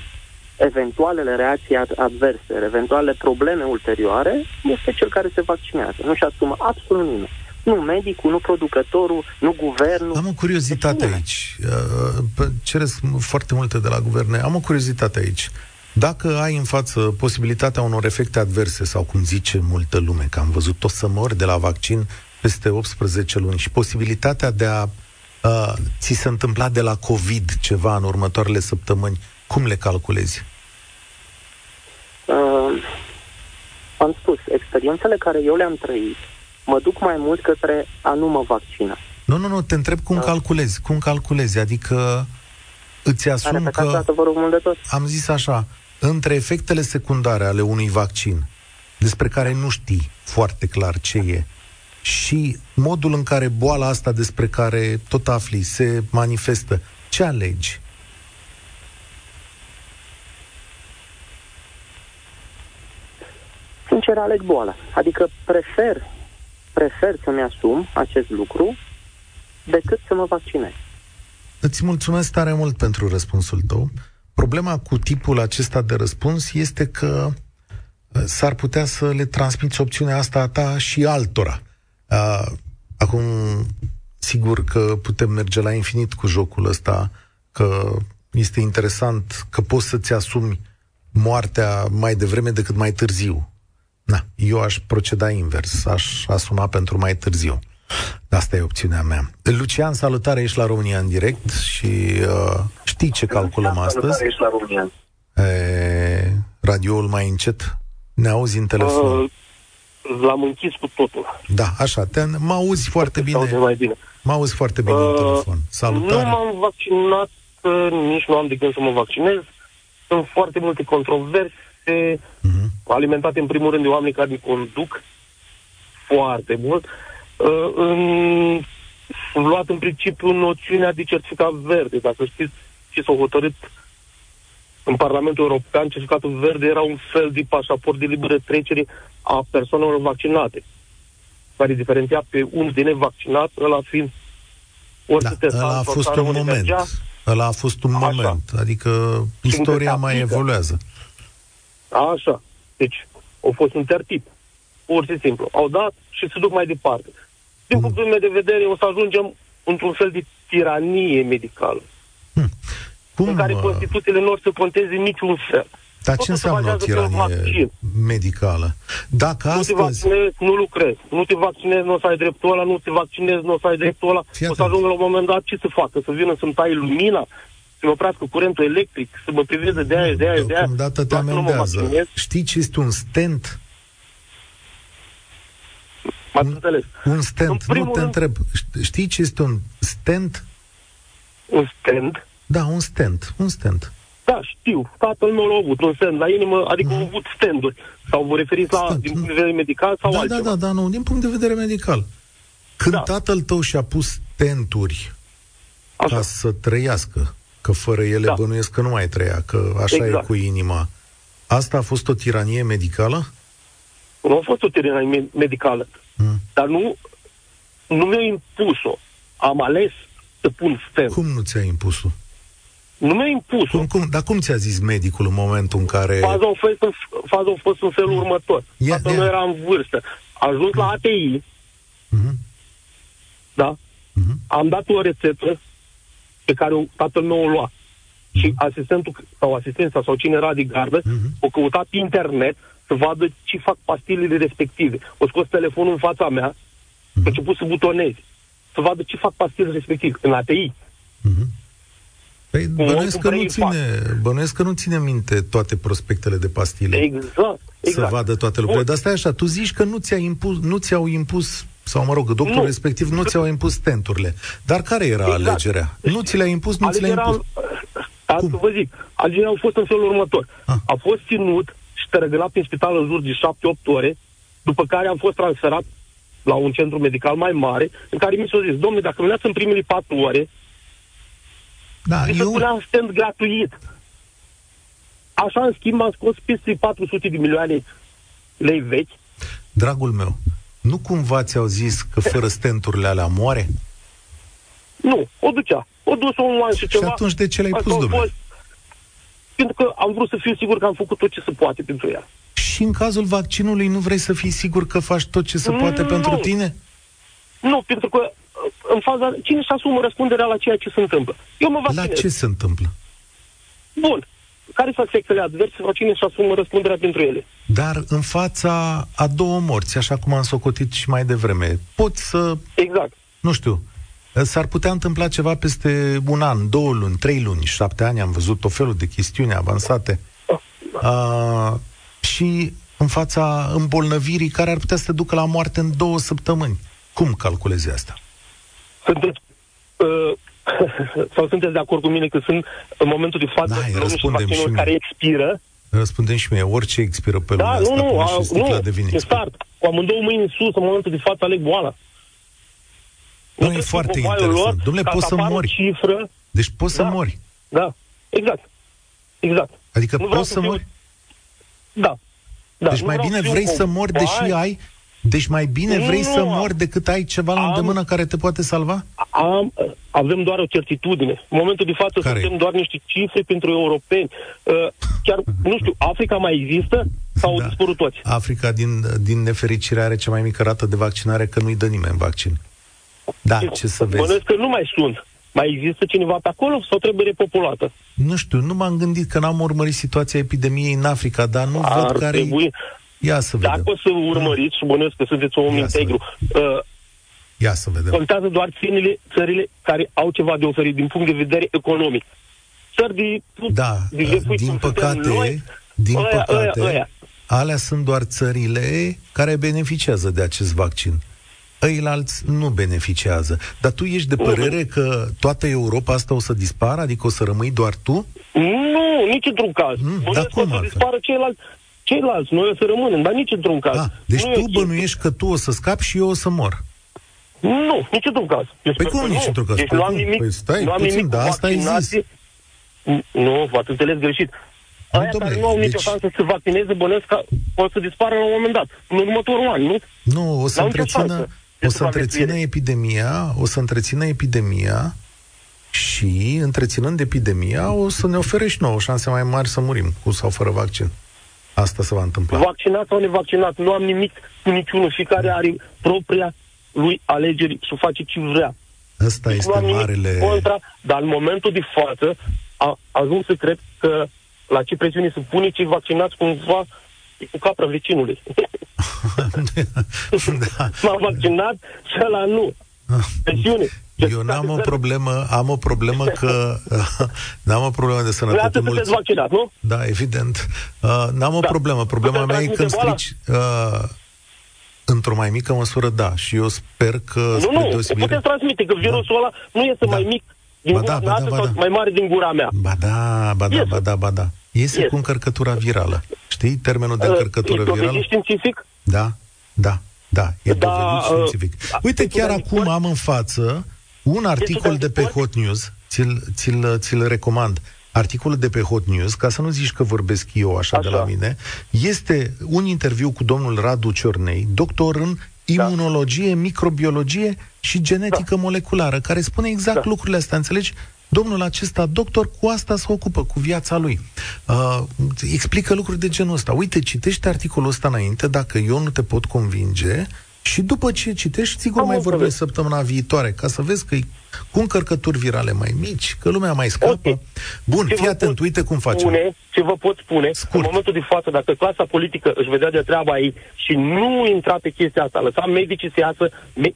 G: eventualele reacții ad- adverse, eventuale probleme ulterioare, este cel care se vaccinează. Nu-și asumă absolut nimeni. Nu medicul, nu producătorul, nu guvernul.
B: Am o curiozitate
G: Deci,
B: aici. Uh, p- Cereți foarte multe de la guverne. Am o curiozitate aici. Dacă ai în față posibilitatea unor efecte adverse, sau cum zice multă lume, că am văzut o să mor de la vaccin peste 18 luni și posibilitatea de a uh, ți se întâmpla de la COVID ceva în următoarele săptămâni, cum le calculezi?
G: Uh, am spus, experiențele care eu le-am trăit mă duc mai mult către a nu mă vaccina.
B: Nu, nu, nu, te întreb cum uh. calculezi, cum calculezi, adică îți asum că...
G: Dată, vă rog mult de tot.
B: Am zis așa, între efectele secundare ale unui vaccin, despre care nu știi foarte clar ce e, și modul în care boala asta despre care tot afli se manifestă, ce alegi?
G: Sincer, aleg boala. Adică prefer, prefer să-mi asum acest lucru decât să mă vaccinez.
B: Îți mulțumesc tare mult pentru răspunsul tău. Problema cu tipul acesta de răspuns este că uh, s-ar putea să le transmiți opțiunea asta a ta și altora. Uh, acum, sigur că putem merge la infinit cu jocul ăsta, că este interesant că poți să-ți asumi moartea mai devreme decât mai târziu. Na, eu aș proceda invers, aș asuma pentru mai târziu. Asta e opțiunea mea. Lucian, salutare, ești la România în direct și uh, știi ce calculăm astăzi?
H: Ești la România.
B: E, radioul mai încet? Ne auzi în telefon? Uh,
H: l-am închis cu totul.
B: Da, așa, te, mă auzi foarte bine.
H: Mai bine.
B: Mă auzi foarte bine uh, în telefon. Salutare.
H: Nu m-am vaccinat, nici nu am de gând să mă vaccinez. Sunt foarte multe controverse, uh-huh. alimentate în primul rând de oameni care îmi conduc foarte mult. Uh, uh, în, luat în principiu noțiunea de certificat verde. Dacă știți ce s-a hotărât în Parlamentul European, certificatul verde era un fel de pașaport de liberă trecere a persoanelor vaccinate, care diferenția pe un de nevaccinat, ăla fiind
B: orice da, ăla a fost un moment. Mergea. Ăla a fost un Așa. moment. Adică istoria mai evoluează.
H: Așa. Deci, au fost un tertip. Pur și simplu. Au dat și se duc mai departe. Din mm. punctul meu de vedere, o să ajungem într-un fel de tiranie medicală. Hmm. Cum, în care Constituțiile nu să conteze niciun fel.
B: Dar ce înseamnă o tiranie medicală? Dacă
H: nu
B: astăzi...
H: te vaccinezi, nu lucrezi. Nu te vaccinezi, nu o să ai dreptul ăla, nu te vaccinezi, nu o să ai dreptul ăla. Fii o să ajungă la un moment dat ce să facă? Să vină să-mi tai lumina? Să mă oprească curentul electric? Să mă priveze de aia, de aia, de aia?
B: Deocamdată te amendează. Știi ce este un stent?
H: M-ați înțeles.
B: Un stent, nu te rând, întreb. Știi ce este un stent?
H: Un stent?
B: Da, un stent, un stent.
H: Da, știu. Tatăl meu a avut un stent la inimă, adică mm. a avut stenduri. Sau vă referiți la din punct de vedere medical sau
B: da,
H: altceva?
B: Da, da, da, nu, din punct de vedere medical. Când da. tatăl tău și-a pus stenturi așa. ca să trăiască, că fără ele da. bănuiesc că nu mai trăia, că așa exact. e cu inima, asta a fost o tiranie medicală?
H: Nu a fost o tiranie medicală. Mm. Dar nu, nu mi-a impus-o. Am ales să pun stent.
B: Cum nu ți-a impus-o?
H: Nu mi-a impus
B: cum, cum, Dar cum ți-a zis medicul în momentul în care...
H: Faza a fost în, faza a fost în felul mm. următor. Yeah, Tatăl yeah. era în vârstă. A ajuns mm. la ATI. Mm-hmm. Da? Mm-hmm. Am dat o rețetă pe care o, tatăl meu o lua. Mm-hmm. Și asistentul sau asistența sau cine era de gardă mm-hmm. o căutat internet să vadă ce fac pastilele respective. O scos telefonul în fața mea, mm-hmm. a început să butonezi, să vadă ce fac pastilele respective, în ATI. Mm-hmm.
B: Păi bănuiesc că, nu ține, bănuiesc că nu ține minte toate prospectele de pastile.
H: Exact. exact.
B: Să vadă toate lucrurile. Dar stai așa, tu zici că nu, ți-a impus, nu ți-au impus, sau mă rog, doctorul nu. respectiv nu ți-au impus tenturile. Dar care era exact. alegerea? Nu ți le-a impus, nu ți le-a impus.
H: Asta vă zic. Alegerea a fost în felul următor. Ah. A fost ținut ștergănat în spital în jur de 7-8 ore, după care am fost transferat la un centru medical mai mare, în care mi s-a zis, domnule, dacă veneați în primele 4 ore, da, mi se eu... punea stand gratuit. Așa, în schimb, am scos peste 400 de milioane lei vechi.
B: Dragul meu, nu cumva ți-au zis că fără stenturile alea moare?
H: Nu, o ducea. O dus un an și ceva.
B: Și atunci de ce l-ai pus, domnule?
H: Pentru că am vrut să fiu sigur că am făcut tot ce se poate pentru ea.
B: Și în cazul vaccinului nu vrei să fii sigur că faci tot ce se poate nu. pentru tine?
H: Nu, pentru că uh, în faza... Cine și asumă răspunderea la ceea ce se întâmplă? Eu mă vaccinez.
B: La ce se întâmplă?
H: Bun. care sunt efectele adverse, cine își asumă răspunderea pentru ele.
B: Dar în fața a două morți, așa cum am socotit și mai devreme, pot să...
H: Exact.
B: Nu știu, S-ar putea întâmpla ceva peste un an, două luni, trei luni, șapte ani, am văzut tot felul de chestiuni avansate. Uh, și în fața îmbolnăvirii care ar putea să te ducă la moarte în două săptămâni. Cum calculezi asta?
H: Sunteți, uh, sau sunteți de acord cu mine că sunt în momentul de față
B: da, răspundem și mie.
H: care expiră?
B: Răspundem și mie, orice expiră pe da, lumea
H: nu,
B: asta,
H: nu,
B: a, și nu,
H: de vin start. Cu amândouă mâini în sus, în momentul de față aleg boala.
B: Nu, e foarte interesant. Dom'le, poți să mori.
H: Cifră.
B: Deci poți
H: da,
B: să mori.
H: Da, exact. Exact.
B: Adică nu poți să, să fiu... mori?
H: Da. da.
B: Deci nu mai bine vrei să mori, deși ai... Deci mai bine vrei nu, să mori decât ai ceva la îndemână care te poate salva?
H: Am, avem doar o certitudine. În momentul de față care? suntem doar niște cifre pentru europeni. Uh, chiar, nu știu, Africa mai există sau da. au dispărut toți?
B: Africa, din, din nefericire, are cea mai mică rată de vaccinare, că nu-i dă nimeni vaccin. Da, ce să vezi.
H: Bănesc că nu mai sunt. Mai există cineva pe acolo sau trebuie repopulată?
B: Nu știu, nu m-am gândit că n-am urmărit situația epidemiei în Africa, dar nu Ar văd care trebui... Ia să vedem.
H: Dacă o să urmăriți, și bănuiesc că sunteți om Ia integru, uh,
B: Ia să vedem.
H: Contează doar țările, țările care au ceva de oferit din punct de vedere economic. Țări de...
B: Da, de, de, uh, din păcate, noi, din aia, păcate, aia, aia. alea sunt doar țările care beneficiază de acest vaccin ăilalți nu beneficiază. Dar tu ești de părere că toată Europa asta o să dispară? Adică o să rămâi doar tu?
H: Nu, nici într-un caz. Mm, dar cum o să dispară ceilalți, ceilalți, noi o să rămânem, dar nici într-un caz. Ah,
B: deci nu tu bănuiești că tu o să scapi și eu o să mor.
H: Nu, nici într-un caz.
B: Eu păi cum nici într-un caz?
H: Deci
B: păi
H: nu am nimic,
B: păi stai
H: nu am
B: puțin,
H: nimic
B: da, asta ai zis.
H: Nu, v-ați înțeles greșit. Nu, Aia domnule, care nu au nicio deci... șansă să se vaccineze, bănesc că o să dispară la un moment dat, în următorul an, nu?
B: Nu, o să întrețină, o să întrețină epidemia, o să întrețină epidemia și, întreținând epidemia, o să ne ofere și nouă șanse mai mari să murim, cu sau fără vaccin. Asta se va întâmpla.
H: Vaccinat sau nevaccinat, nu am nimic cu niciunul. care are propria lui alegeri și face ce vrea.
B: Asta deci este marele...
H: Contra, dar în momentul de față a ajuns să cred că la ce presiune să pune cei vaccinați cumva cu capra vecinului. da. M-am vaccinat și ăla nu. Presiune.
B: Eu n-am o problemă, am o problemă că n-am o problemă de sănătate.
H: Vreau să vaccinat, nu?
B: Da, evident. Uh, n-am o da. problemă. Problema mea e când strici uh, într-o mai mică măsură, da. Și eu sper că
H: Nu, nu, deosebire... puteți transmite, că virusul da. ăla nu este da. mai mic din ba da, gura ba da, ba da. sau mai mare din gura mea.
B: Ba da, ba da, ba da, ba da. Iese yes. cu încărcătura virală. Știi termenul de uh, încărcătură uh, virală?
H: științific?
B: Da, da, da, e da, dovedit uh, științific. Uite, chiar acum am în față un articol de pe Hot News, ți-l, ți-l, ți-l recomand. Articolul de pe Hot News, ca să nu zici că vorbesc eu așa, așa. de la mine, este un interviu cu domnul Radu Ciornei, doctor în da. imunologie, microbiologie și genetică da. moleculară, care spune exact da. lucrurile astea, înțelegi? Domnul acesta, doctor, cu asta se ocupă, cu viața lui. Uh, explică lucruri de genul ăsta. Uite, citește articolul ăsta înainte, dacă eu nu te pot convinge, și după ce citești, sigur Am mai vorbesc săptămâna viitoare, ca să vezi că e cu încărcături virale mai mici, că lumea mai scapă. Okay. Bun, ce fii atent, pot uite cum facem.
H: Spune, ce vă pot spune, Scurt. în momentul de față, dacă clasa politică își vedea de treaba ei și nu intra pe chestia asta, lăsa medicii să iasă, me-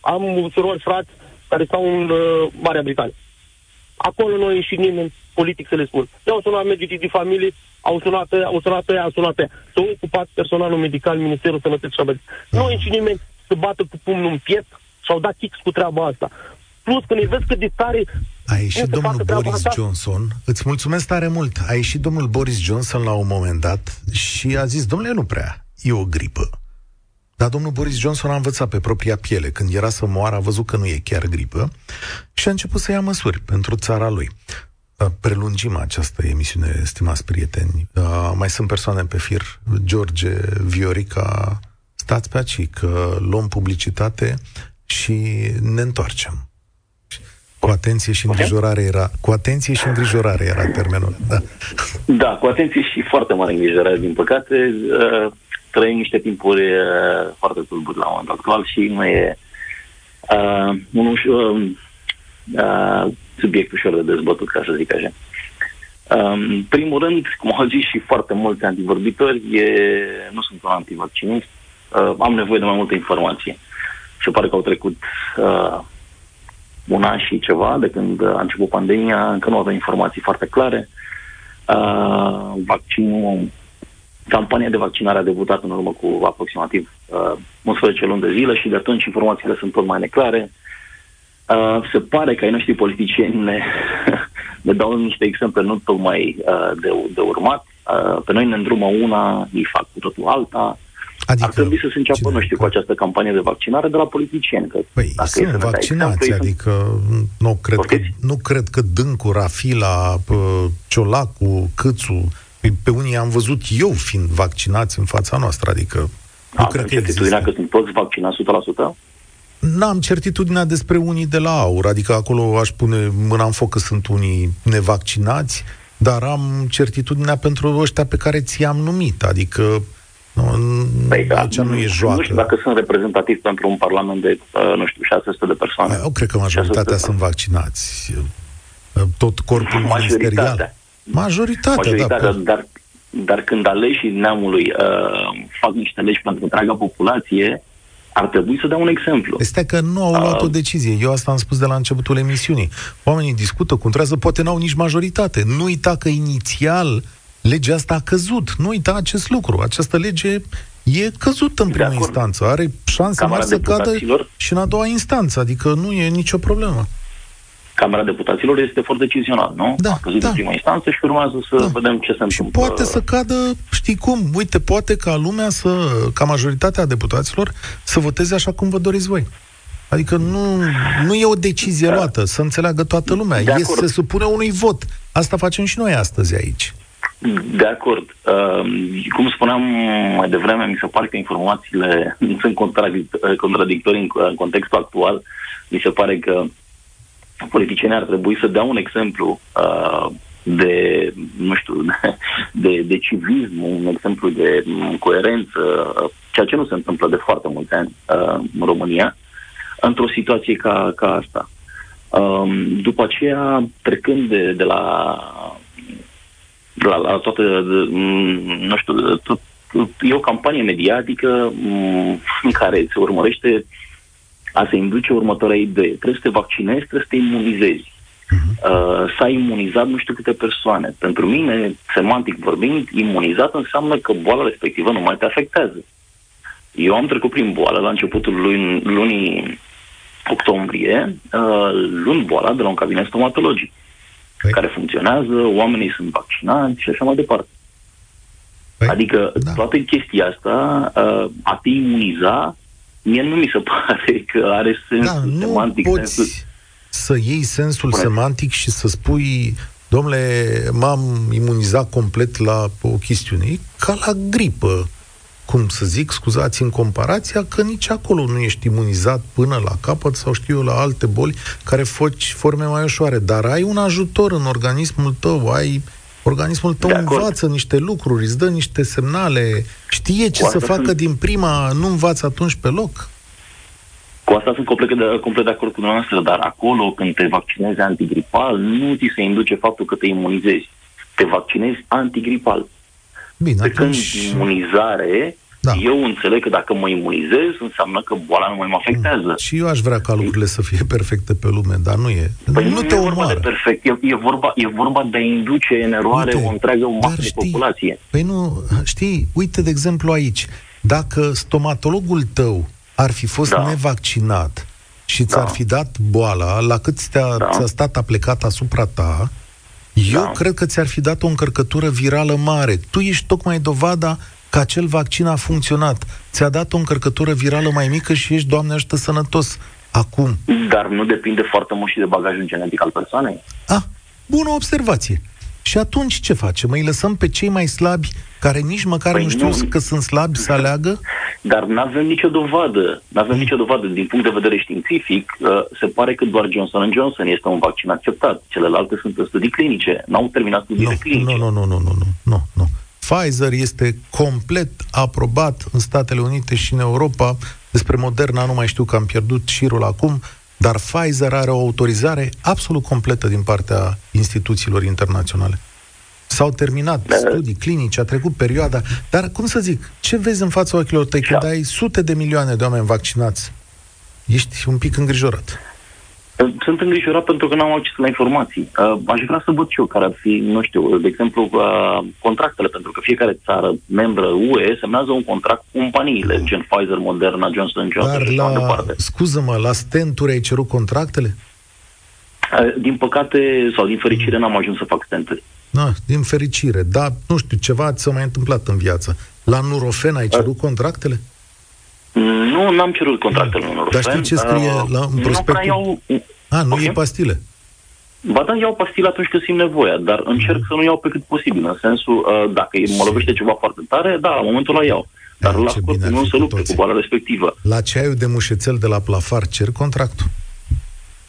H: am surori frați care stau în uh, Marea Britanie. Acolo nu a ieșit nimeni politic să le spun. I-au sunat medicii de familie, au sunat pe au sunat pe au sunat pe S-au ocupat personalul medical, Ministerul Sănătății și Abării. Nu a ieșit nimeni să bată cu pumnul în piept și au dat kicks cu treaba asta. Plus, când îi vezi cât de tare
B: a ieșit domnul Boris asta? Johnson, îți mulțumesc tare mult, a ieșit domnul Boris Johnson la un moment dat și a zis, domnule, nu prea, e o gripă. Dar domnul Boris Johnson a învățat pe propria piele. Când era să moară, a văzut că nu e chiar gripă și a început să ia măsuri pentru țara lui. Prelungim această emisiune, stimați prieteni. Mai sunt persoane pe fir. George Viorica, stați pe aici, că luăm publicitate și ne întoarcem. Cu atenție și îngrijorare era, cu atenție și îngrijorare era termenul. Da,
F: da cu atenție și foarte mare îngrijorare, din păcate. Uh, trăim niște timpuri uh, foarte tulburi la momentul actual și nu e uh, un ușor, uh, subiect ușor de dezbătut, ca să zic așa.
I: În primul rând, cum au zis și foarte mulți antivorbitori, e, nu sunt un antivaccinist, uh, am nevoie de mai multă informație. Se pare că au trecut uh, un an și ceva de când a început pandemia, încă nu avem informații foarte clare. Uh, vaccinul, campania de vaccinare a debutat în urmă cu aproximativ uh, 11 luni de zile și de atunci informațiile sunt tot mai neclare. Uh, se pare că ai noștri politicieni ne, ne dau niște exemple nu tocmai uh, de, de urmat. Uh, pe noi ne îndrumă una, ei fac cu totul alta. Adică, Ar trebui să se înceapă, nu știu, cu această campanie de vaccinare de la politicieni. Că
B: păi, dacă sunt vaccinați, exemplu, adică nu cred, că, nu cred că Dâncu, Rafila, Ciolacu, Câțu, pe, pe unii am văzut eu fiind vaccinați în fața noastră, adică nu
I: cred că există. că sunt toți vaccinați 100%?
B: N-am certitudinea despre unii de la aur, adică acolo aș pune mâna în foc că sunt unii nevaccinați, dar am certitudinea pentru ăștia pe care ți-am numit, adică nu, păi, da, aici nu e joacă. Nu
I: știu dacă sunt reprezentativ pentru un parlament de, uh, nu știu, 600 de persoane.
B: Eu cred că majoritatea sunt vaccinați. Uh, tot corpul ministerial. Majoritatea,
I: Majoritatea, da. Dar, dar când aleșii neamului uh, fac niște legi pentru întreaga populație, ar trebui să dea un exemplu.
B: Este că nu au luat uh, o decizie. Eu asta am spus de la începutul emisiunii. Oamenii discută, contrează, poate n-au nici majoritate. Nu uita că inițial legea asta a căzut. Nu uita acest lucru. Această lege e căzută în prima instanță. Are șanse mari să cadă și în a doua instanță. Adică nu e nicio problemă.
I: Camera Deputaților este foarte decizional, nu?
B: Da,
I: a căzut
B: da.
I: în prima instanță și urmează să da. vedem ce se întâmplă.
B: poate să cadă, știi cum, uite, poate ca lumea să, ca majoritatea deputaților, să voteze așa cum vă doriți voi. Adică nu, nu e o decizie da. luată, să înțeleagă toată lumea. De e să se supune unui vot. Asta facem și noi astăzi aici.
I: De acord. Uh, cum spuneam mai devreme, mi se pare că informațiile sunt contradictorii în, în contextul actual. Mi se pare că politicienii ar trebui să dea un exemplu uh, de, nu știu, de, de civism, un exemplu de coerență, ceea ce nu se întâmplă de foarte multe ani uh, în România, într-o situație ca, ca asta. Um, după aceea, trecând de, de la, de la, la toată, de, nu știu, tot, e o campanie mediatică în care se urmărește a se induce următoarea idee. Trebuie să te vaccinezi, trebuie să te imunizezi. Uh-huh. Uh, s-a imunizat nu știu câte persoane. Pentru mine, semantic vorbind, imunizat înseamnă că boala respectivă nu mai te afectează. Eu am trecut prin boală la începutul lunii, lunii octombrie, uh, luând boala de la un cabinet stomatologic, păi. care funcționează, oamenii sunt vaccinați și așa mai departe. Păi. Adică da. toată chestia asta, uh, a te imuniza, mie nu mi se pare că are sens da, semantic.
B: Nu poți sensul... să iei sensul Spune. semantic și să spui domnule, m-am imunizat complet la o chestiune. E ca la gripă, cum să zic, scuzați în comparația, că nici acolo nu ești imunizat până la capăt sau știu eu la alte boli care foci forme mai ușoare, dar ai un ajutor în organismul tău, ai Organismul tău învață niște lucruri, îți dă niște semnale, știe ce să facă sunt... din prima, nu învață atunci pe loc.
I: Cu asta sunt complet de, complet de acord cu dumneavoastră, dar acolo, când te vaccinezi antigripal, nu ți se induce faptul că te imunizezi. Te vaccinezi antigripal.
B: Bine,
I: pe atunci... când imunizare da. Eu înțeleg că dacă mă imunizez, înseamnă că boala nu mai mă afectează.
B: Și eu aș vrea ca lucrurile să fie perfecte pe lume, dar nu e.
I: Păi nu, nu te e vorba de perfect, e, e, vorba, e vorba de a induce în eroare uite, o întreagă masă de știi, populație.
B: Păi nu, știi, uite de exemplu aici, dacă stomatologul tău ar fi fost da. nevaccinat și ți-ar da. fi dat boala, la cât ți-a, da. ți-a stat aplecat asupra ta, eu da. cred că ți-ar fi dat o încărcătură virală mare. Tu ești tocmai dovada că acel vaccin a funcționat. Ți-a dat o încărcătură virală mai mică și ești, Doamne ajută, sănătos. Acum.
I: Dar nu depinde foarte mult și de bagajul genetic al persoanei?
B: Ah, bună observație. Și atunci ce facem? Îi lăsăm pe cei mai slabi, care nici măcar păi nu știu nu, că sunt slabi, să aleagă?
I: Dar nu avem nicio dovadă. Nu avem mm. nicio dovadă. Din punct de vedere științific, uh, se pare că doar Johnson Johnson este un vaccin acceptat. Celelalte sunt studii clinice. N-au terminat studiile
B: no,
I: clinice.
B: Nu, nu, nu, nu, nu, nu, nu, nu. Pfizer este complet aprobat în Statele Unite și în Europa. Despre Moderna nu mai știu că am pierdut șirul acum, dar Pfizer are o autorizare absolut completă din partea instituțiilor internaționale. S-au terminat da. studii clinice, a trecut perioada, dar cum să zic, ce vezi în fața ochilor tăi când ai sute de milioane de oameni vaccinați? Ești un pic îngrijorat.
I: Sunt îngrijorat pentru că n-am acces la informații. Uh, aș vrea să văd și eu care ar fi, nu știu, de exemplu, uh, contractele, pentru că fiecare țară membră UE semnează un contract cu companiile, gen Pfizer, Moderna, Johnson Johnson
B: Dar
I: și
B: la,
I: mai departe.
B: scuză-mă, la stenturi ai cerut contractele?
I: Uh, din păcate, sau din fericire, n-am ajuns să fac stenturi.
B: Na, din fericire, dar, nu știu, ceva ți s-a mai întâmplat în viață. La Nurofen ai cerut uh. contractele?
I: Nu, n-am cerut contractele în Nurofen.
B: Dar știi ce scrie uh, la în prospectul? Nu iau... A, nu okay. e pastile.
I: Ba da, iau pastile atunci când simt nevoia, dar încerc să nu iau pe cât posibil, în sensul, uh, dacă mă lovește ceva foarte tare, da, la momentul ăla iau. Dar la scurt, nu să lupte cu boala respectivă.
B: La ceaiul de mușețel de la plafar cer contractul?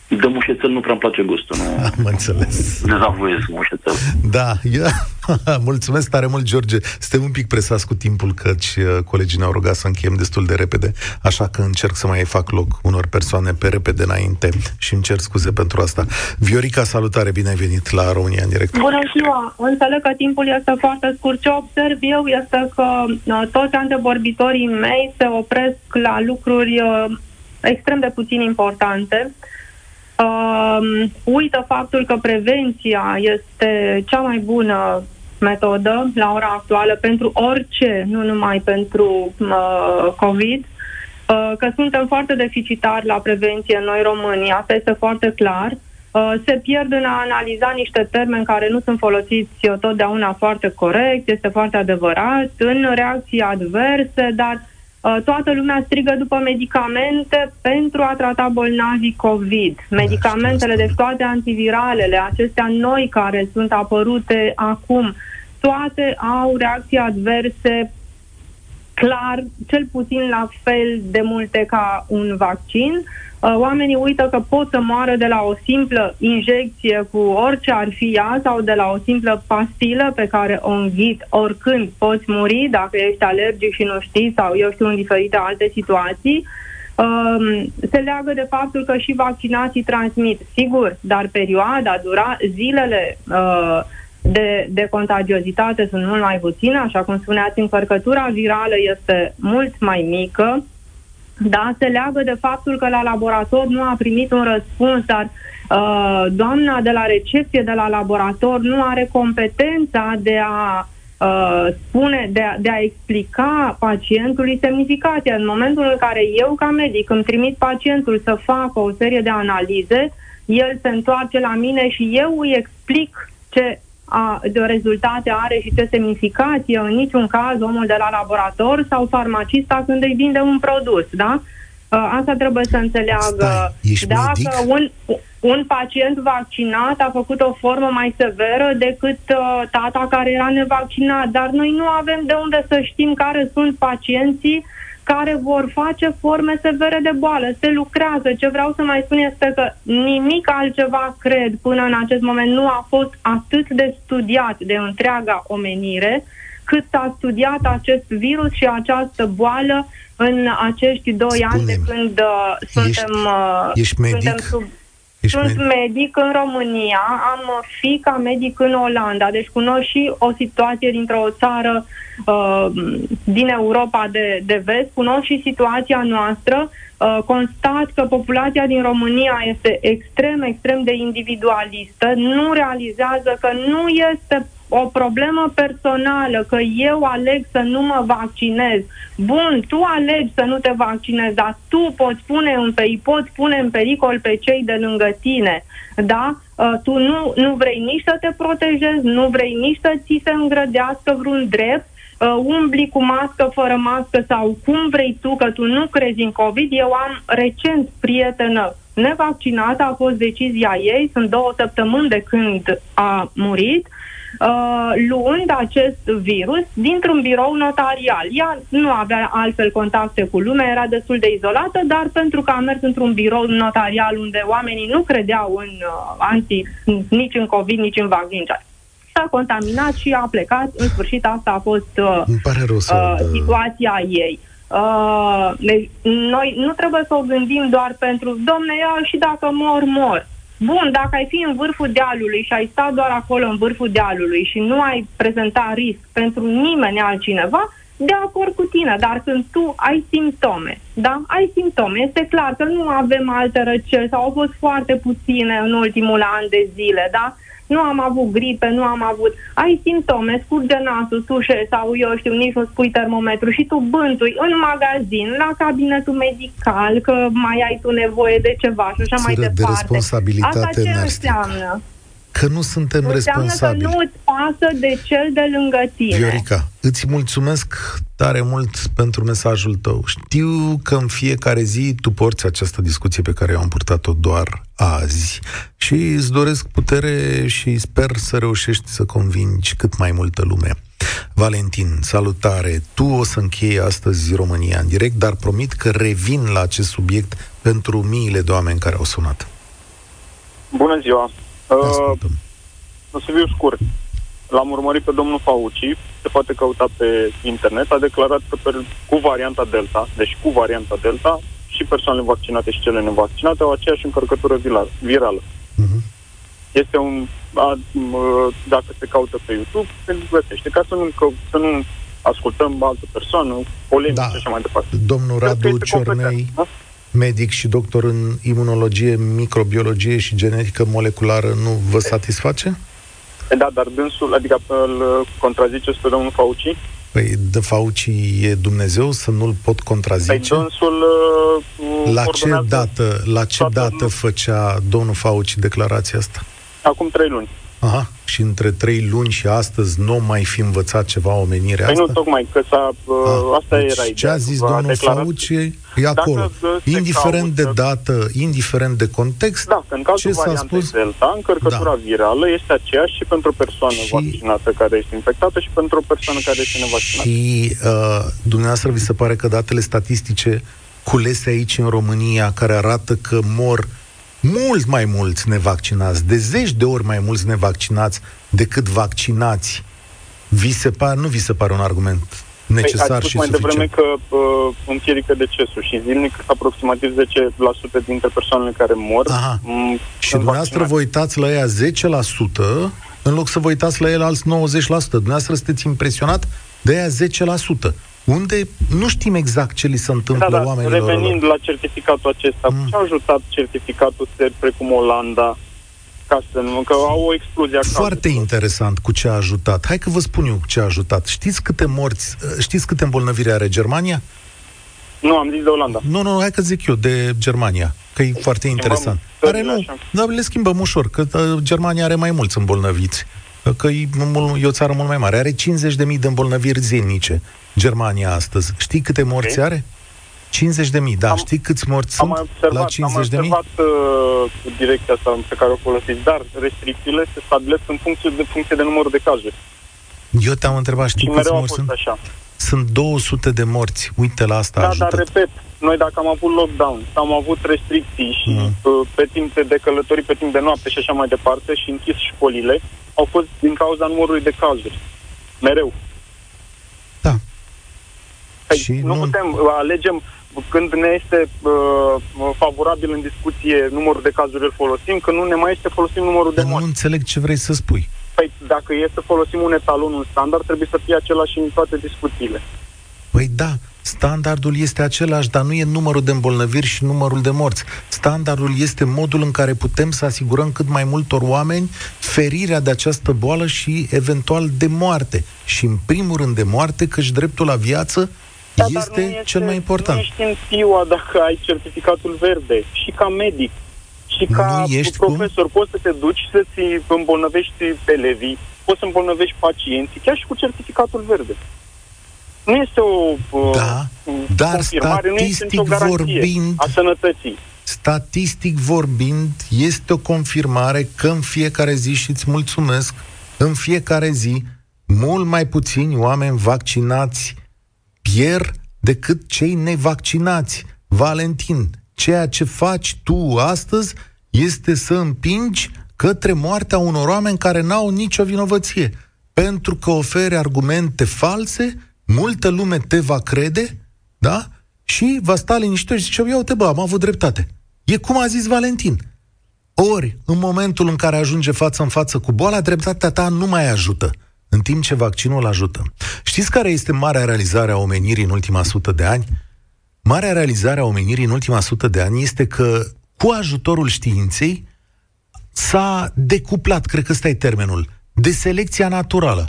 I: De mușețel nu prea îmi place gustul. Nu...
B: Am înțeles.
I: Dezavoiesc mușețel.
B: Da, eu... mulțumesc tare mult, George. Suntem un pic presați cu timpul, căci uh, colegii ne-au rugat să încheiem destul de repede, așa că încerc să mai fac loc unor persoane pe repede înainte și îmi cer scuze pentru asta. Viorica, salutare, bine ai venit la România în direct.
J: Bună ziua! Înțeleg că timpul este foarte scurt. Ce observ eu este că uh, toți antevorbitorii mei se opresc la lucruri uh, extrem de puțin importante Uh, uită faptul că prevenția este cea mai bună metodă la ora actuală pentru orice, nu numai pentru uh, COVID, uh, că suntem foarte deficitari la prevenție în noi România, asta este foarte clar. Uh, se pierd în a analiza niște termeni care nu sunt folosiți totdeauna foarte corect, este foarte adevărat, în reacții adverse, dar Uh, toată lumea strigă după medicamente pentru a trata bolnavii COVID. Medicamentele, deci toate antiviralele, acestea noi care sunt apărute acum, toate au reacții adverse clar, cel puțin la fel de multe ca un vaccin. Uh, oamenii uită că pot să moară de la o simplă injecție cu orice ar fi ea sau de la o simplă pastilă pe care o înghit oricând poți muri dacă ești alergic și nu știi sau eu știu în diferite alte situații. Um, se leagă de faptul că și vaccinații transmit, sigur, dar perioada, dura, zilele uh, de, de contagiozitate sunt mult mai puține, așa cum spuneați, încărcătura virală este mult mai mică, da, se leagă de faptul că la laborator nu a primit un răspuns, dar uh, doamna de la recepție de la laborator nu are competența de a uh, spune, de a, de a explica pacientului semnificația. În momentul în care eu, ca medic, îmi trimit pacientul să facă o serie de analize, el se întoarce la mine și eu îi explic ce a, de rezultate are și ce semnificație, în niciun caz omul de la laborator sau farmacista când îi vinde un produs, da? Asta trebuie să înțeleagă.
B: Stai,
J: Dacă un, un pacient vaccinat a făcut o formă mai severă decât uh, tata care era nevaccinat, dar noi nu avem de unde să știm care sunt pacienții uh, care vor face forme severe de boală. Se lucrează. Ce vreau să mai spun este că nimic altceva, cred, până în acest moment nu a fost atât de studiat de întreaga omenire cât s-a studiat acest virus și această boală în acești doi Spune-mi, ani de când uh, suntem, uh,
B: ești medic?
J: suntem sub Ești Sunt med- medic în România, am fi ca medic în Olanda, deci cunosc și o situație dintr-o țară uh, din Europa de, de vest, cunosc și situația noastră, uh, constat că populația din România este extrem, extrem de individualistă, nu realizează că nu este o problemă personală, că eu aleg să nu mă vaccinez. Bun, tu alegi să nu te vaccinezi, dar tu poți pune în, îi poți pune în pericol pe cei de lângă tine. Da? Uh, tu nu, nu vrei nici să te protejezi, nu vrei nici să ți se îngrădească vreun drept, uh, umbli cu mască, fără mască sau cum vrei tu, că tu nu crezi în COVID. Eu am recent prietenă nevaccinată, a fost decizia ei, sunt două săptămâni de când a murit, uh, luând acest virus dintr-un birou notarial. Ea nu avea altfel contacte cu lumea, era destul de izolată, dar pentru că a mers într-un birou notarial unde oamenii nu credeau în uh, anti, nici în COVID, nici în vaccin, s-a contaminat și a plecat. În sfârșit, asta a fost uh,
B: pare rău să
J: uh, situația ei. Uh, deci, noi nu trebuie să o gândim doar pentru, domne, ia și dacă mor, mor. Bun, dacă ai fi în vârful dealului și ai sta doar acolo în vârful dealului și nu ai prezenta risc pentru nimeni altcineva, de acord cu tine, dar când tu ai simptome, da? Ai simptome, este clar că nu avem alte răceli sau au fost foarte puține în ultimul an de zile, da? Nu am avut gripe, nu am avut... Ai simptome, scurge nasul, tușe sau eu știu, nici nu spui termometru și tu bântui în magazin, la cabinetul medical, că mai ai tu nevoie de ceva și așa
B: Țără
J: mai
B: de
J: departe.
B: responsabilitate
J: Asta ce
B: nastică.
J: înseamnă?
B: Că nu suntem
J: Înseamnă
B: responsabili.
J: că nu îți pasă de cel de lângă tine.
B: Viorica, îți mulțumesc tare mult pentru mesajul tău. Știu că în fiecare zi tu porți această discuție pe care eu am purtat-o doar azi și îți doresc putere și sper să reușești să convingi cât mai multă lume. Valentin, salutare! Tu o să închei astăzi România în direct, dar promit că revin la acest subiect pentru miile de oameni care au sunat.
K: Bună ziua!
B: Te
K: Uh,
B: ascultăm.
K: o să fiu scurt. L-am urmărit pe domnul Fauci, se poate căuta pe internet, a declarat că per, cu varianta Delta, deci cu varianta Delta, și persoanele vaccinate și cele nevaccinate au aceeași încărcătură virală. virală.
B: Mhm.
K: Este un... A, m, dacă se caută pe YouTube, se găsește. Ca să nu, că, să nu ascultăm altă persoană, polemici
B: Da.
K: și așa mai departe.
B: Domnul
K: Cred că
B: Radu
K: este competent,
B: Ciornei,
K: da?
B: Medic și doctor în imunologie, microbiologie și genetică moleculară, nu vă satisface?
K: Da, dar dânsul, adică îl contraziceți pe domnul Fauci?
B: Păi, de Fauci e Dumnezeu să nu-l pot
K: Păi
B: contrazice?
K: dânsul uh,
B: La ce
K: ordonează
B: dată, la ce
K: toată
B: dată
K: lumea.
B: făcea domnul Fauci declarația asta?
K: acum trei luni.
B: Aha, și între trei luni și astăzi nu mai fi învățat ceva omenirea
K: Păi
B: asta?
K: nu tocmai, că s-a, uh,
B: Ah,
K: asta
B: deci
K: era
B: ce
K: ideea.
B: a zis
K: A
B: domnul
K: declarat-
B: Fauci e acolo.
K: Dacă se
B: Indiferent de
K: caută-
B: dată, indiferent de context,
K: Da, că în cazul
B: ce s-a
K: variantei
B: spus?
K: Delta, încărcătura
B: Da.
K: virală este aceeași și pentru o persoană
B: Și-
K: vaccinată care este infectată și pentru o persoană care este nevaccinată.
B: Și uh, dumneavoastră vi se pare că datele statistice culese aici în România, care arată că mor mult mai mulți nevaccinați, de zeci de ori mai mulți nevaccinați decât vaccinați, vi se par, nu vi se pare un argument
K: Păi,
B: necesar
K: ați spus
B: și
K: mai devreme
B: suficient?
K: că uh, împiedică decesul și zilnic aproximativ 10% dintre persoanele care mor
B: Aha.
K: m,
B: Și
K: sunt
B: dumneavoastră
K: vaccinate.
B: vă uitați la ea 10%, în loc să vă uitați la el alți 90%. Dumneavoastră sunteți impresionat de ea 10%. Unde nu știm exact ce li se întâmplă
K: Da, da,
B: oamenilor. lor.
K: revenind la certificatul acesta,
B: Mm.
K: ce a ajutat certificatul țări precum Olanda ca să nu, că au o explozie a
B: Foarte
K: cazurilor.
B: interesant cu ce a ajutat. Hai că vă spun eu cu ce a ajutat. Știți câte morți, știți câte îmbolnăviri are Germania?
K: Nu, am zis de Olanda.
B: Nu, nu, hai că zic eu de Germania, că e foarte interesant. Are
K: țările
B: nu,
K: așa.
B: dar le schimbăm ușor, că uh, Germania are mai mulți îmbolnăviți. Că e, mult, e o țară mult mai mare. Are 50.000 de îmbolnăviri zilnice. Germania astăzi. Știi câte morți
K: Ok.
B: are? 50.000, da.
K: Am-
B: Știi câți morți
K: Am
B: sunt
K: mai observat,
B: la
K: am
B: 50.000?
K: observat uh, direcția asta pe care o folosiți, dar restricțiile se stabilesc în funcție de, funcție de numărul de cazuri.
B: Eu te-am întrebat, știi
K: și
B: câți
K: mereu a
B: morți
K: fost
B: sunt?
K: așa.
B: Sunt 200 de morți. Uite la asta
K: Da,
B: ajută.
K: dar repet, noi dacă am avut lockdown, am avut restricții și
B: Mm.
K: uh, pe timp de, de călătorii pe timp de noapte și așa mai departe și închis școlile, au fost din cauza numărului de cazuri. Mereu.
B: Da.
K: Păi,
B: Și
K: nu,
B: nu-
K: putem, uh, alegem când ne este uh, favorabil în discuție numărul de cazuri îl folosim, când nu ne mai este folosim numărul de
B: Dar nu
K: morți.
B: înțeleg ce vrei să spui.
K: Păi dacă e să folosim un etalon, un standard, trebuie să fie același în toate discuțiile.
B: Păi da, standardul este același, dar nu e numărul de îmbolnăviri și numărul de morți. Standardul este modul în care putem să asigurăm cât mai multor oameni ferirea de această boală și eventual de moarte. Și în primul rând de moarte, căci dreptul la viață
K: Da, dar
B: este,
K: nu este
B: cel mai important.
K: Nu ești în ziua dacă ai certificatul verde. Și ca medic, și ca
B: Nu ești
K: profesor, poți să te duci să-ți îmbolnăvești elevii, poți să îmbolnăvești pacienții, chiar și cu certificatul verde. Nu este o uh,
B: Da,
K: uh,
B: dar
K: confirmare, nu este nicio
B: statistic
K: garanție
B: vorbind-
K: a sănătății.
B: Statistic vorbind, este o confirmare că în fiecare zi, și îți mulțumesc, în fiecare zi, mult mai puțini oameni vaccinați pierd decât cei nevaccinați. Valentin, ceea ce faci tu astăzi este să împingi către moartea unor oameni care n-au nicio vinovăție. Pentru că oferi argumente false, multă lume te va crede, da? Și va sta liniștit și zice, ia uite bă, am avut dreptate. E cum a zis Valentin. Ori, în momentul în care ajunge față în față cu boala, dreptatea ta nu mai ajută, în timp ce vaccinul ajută. Știți care este marea realizare a omenirii în ultima sută de ani? Marea realizare a omenirii în ultima sută de ani este că, cu ajutorul științei, s-a decuplat, cred că ăsta e termenul, de selecția naturală.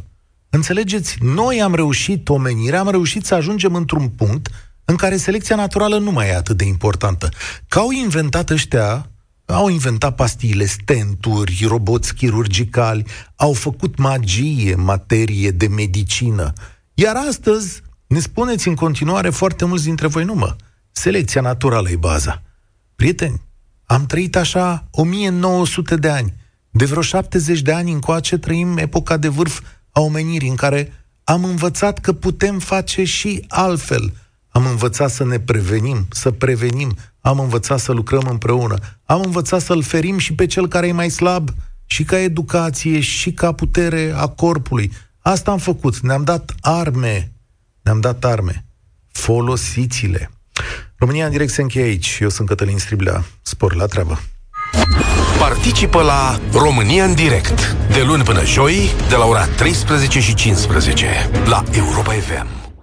B: Înțelegeți? Noi am reușit, omenirea, am reușit să ajungem într-un punct în care selecția naturală nu mai e atât de importantă. Că au inventat ăștia, au inventat pastiile, stenturi, roboți chirurgicali, au făcut magie în materie de medicină. Iar astăzi, ne spuneți în continuare foarte mulți dintre voi, nu mă, selecția naturală e baza. Prieteni, am trăit așa 1900 de ani. De vreo 70 de ani încoace trăim epoca de vârf a omenirii în care am învățat că putem face și altfel. Am învățat să ne prevenim, să prevenim, am învățat să lucrăm împreună, am învățat să-l ferim și pe cel care e mai slab, și ca educație, și ca putere a corpului. Asta am făcut, ne-am dat arme, ne-am dat arme. Folosiți-le. România în direct se încheie aici. Eu sunt Cătălin Striblea. Spor la treabă.
A: Participă la România în direct de luni până joi de la ora 13 și 15 la Europa FM.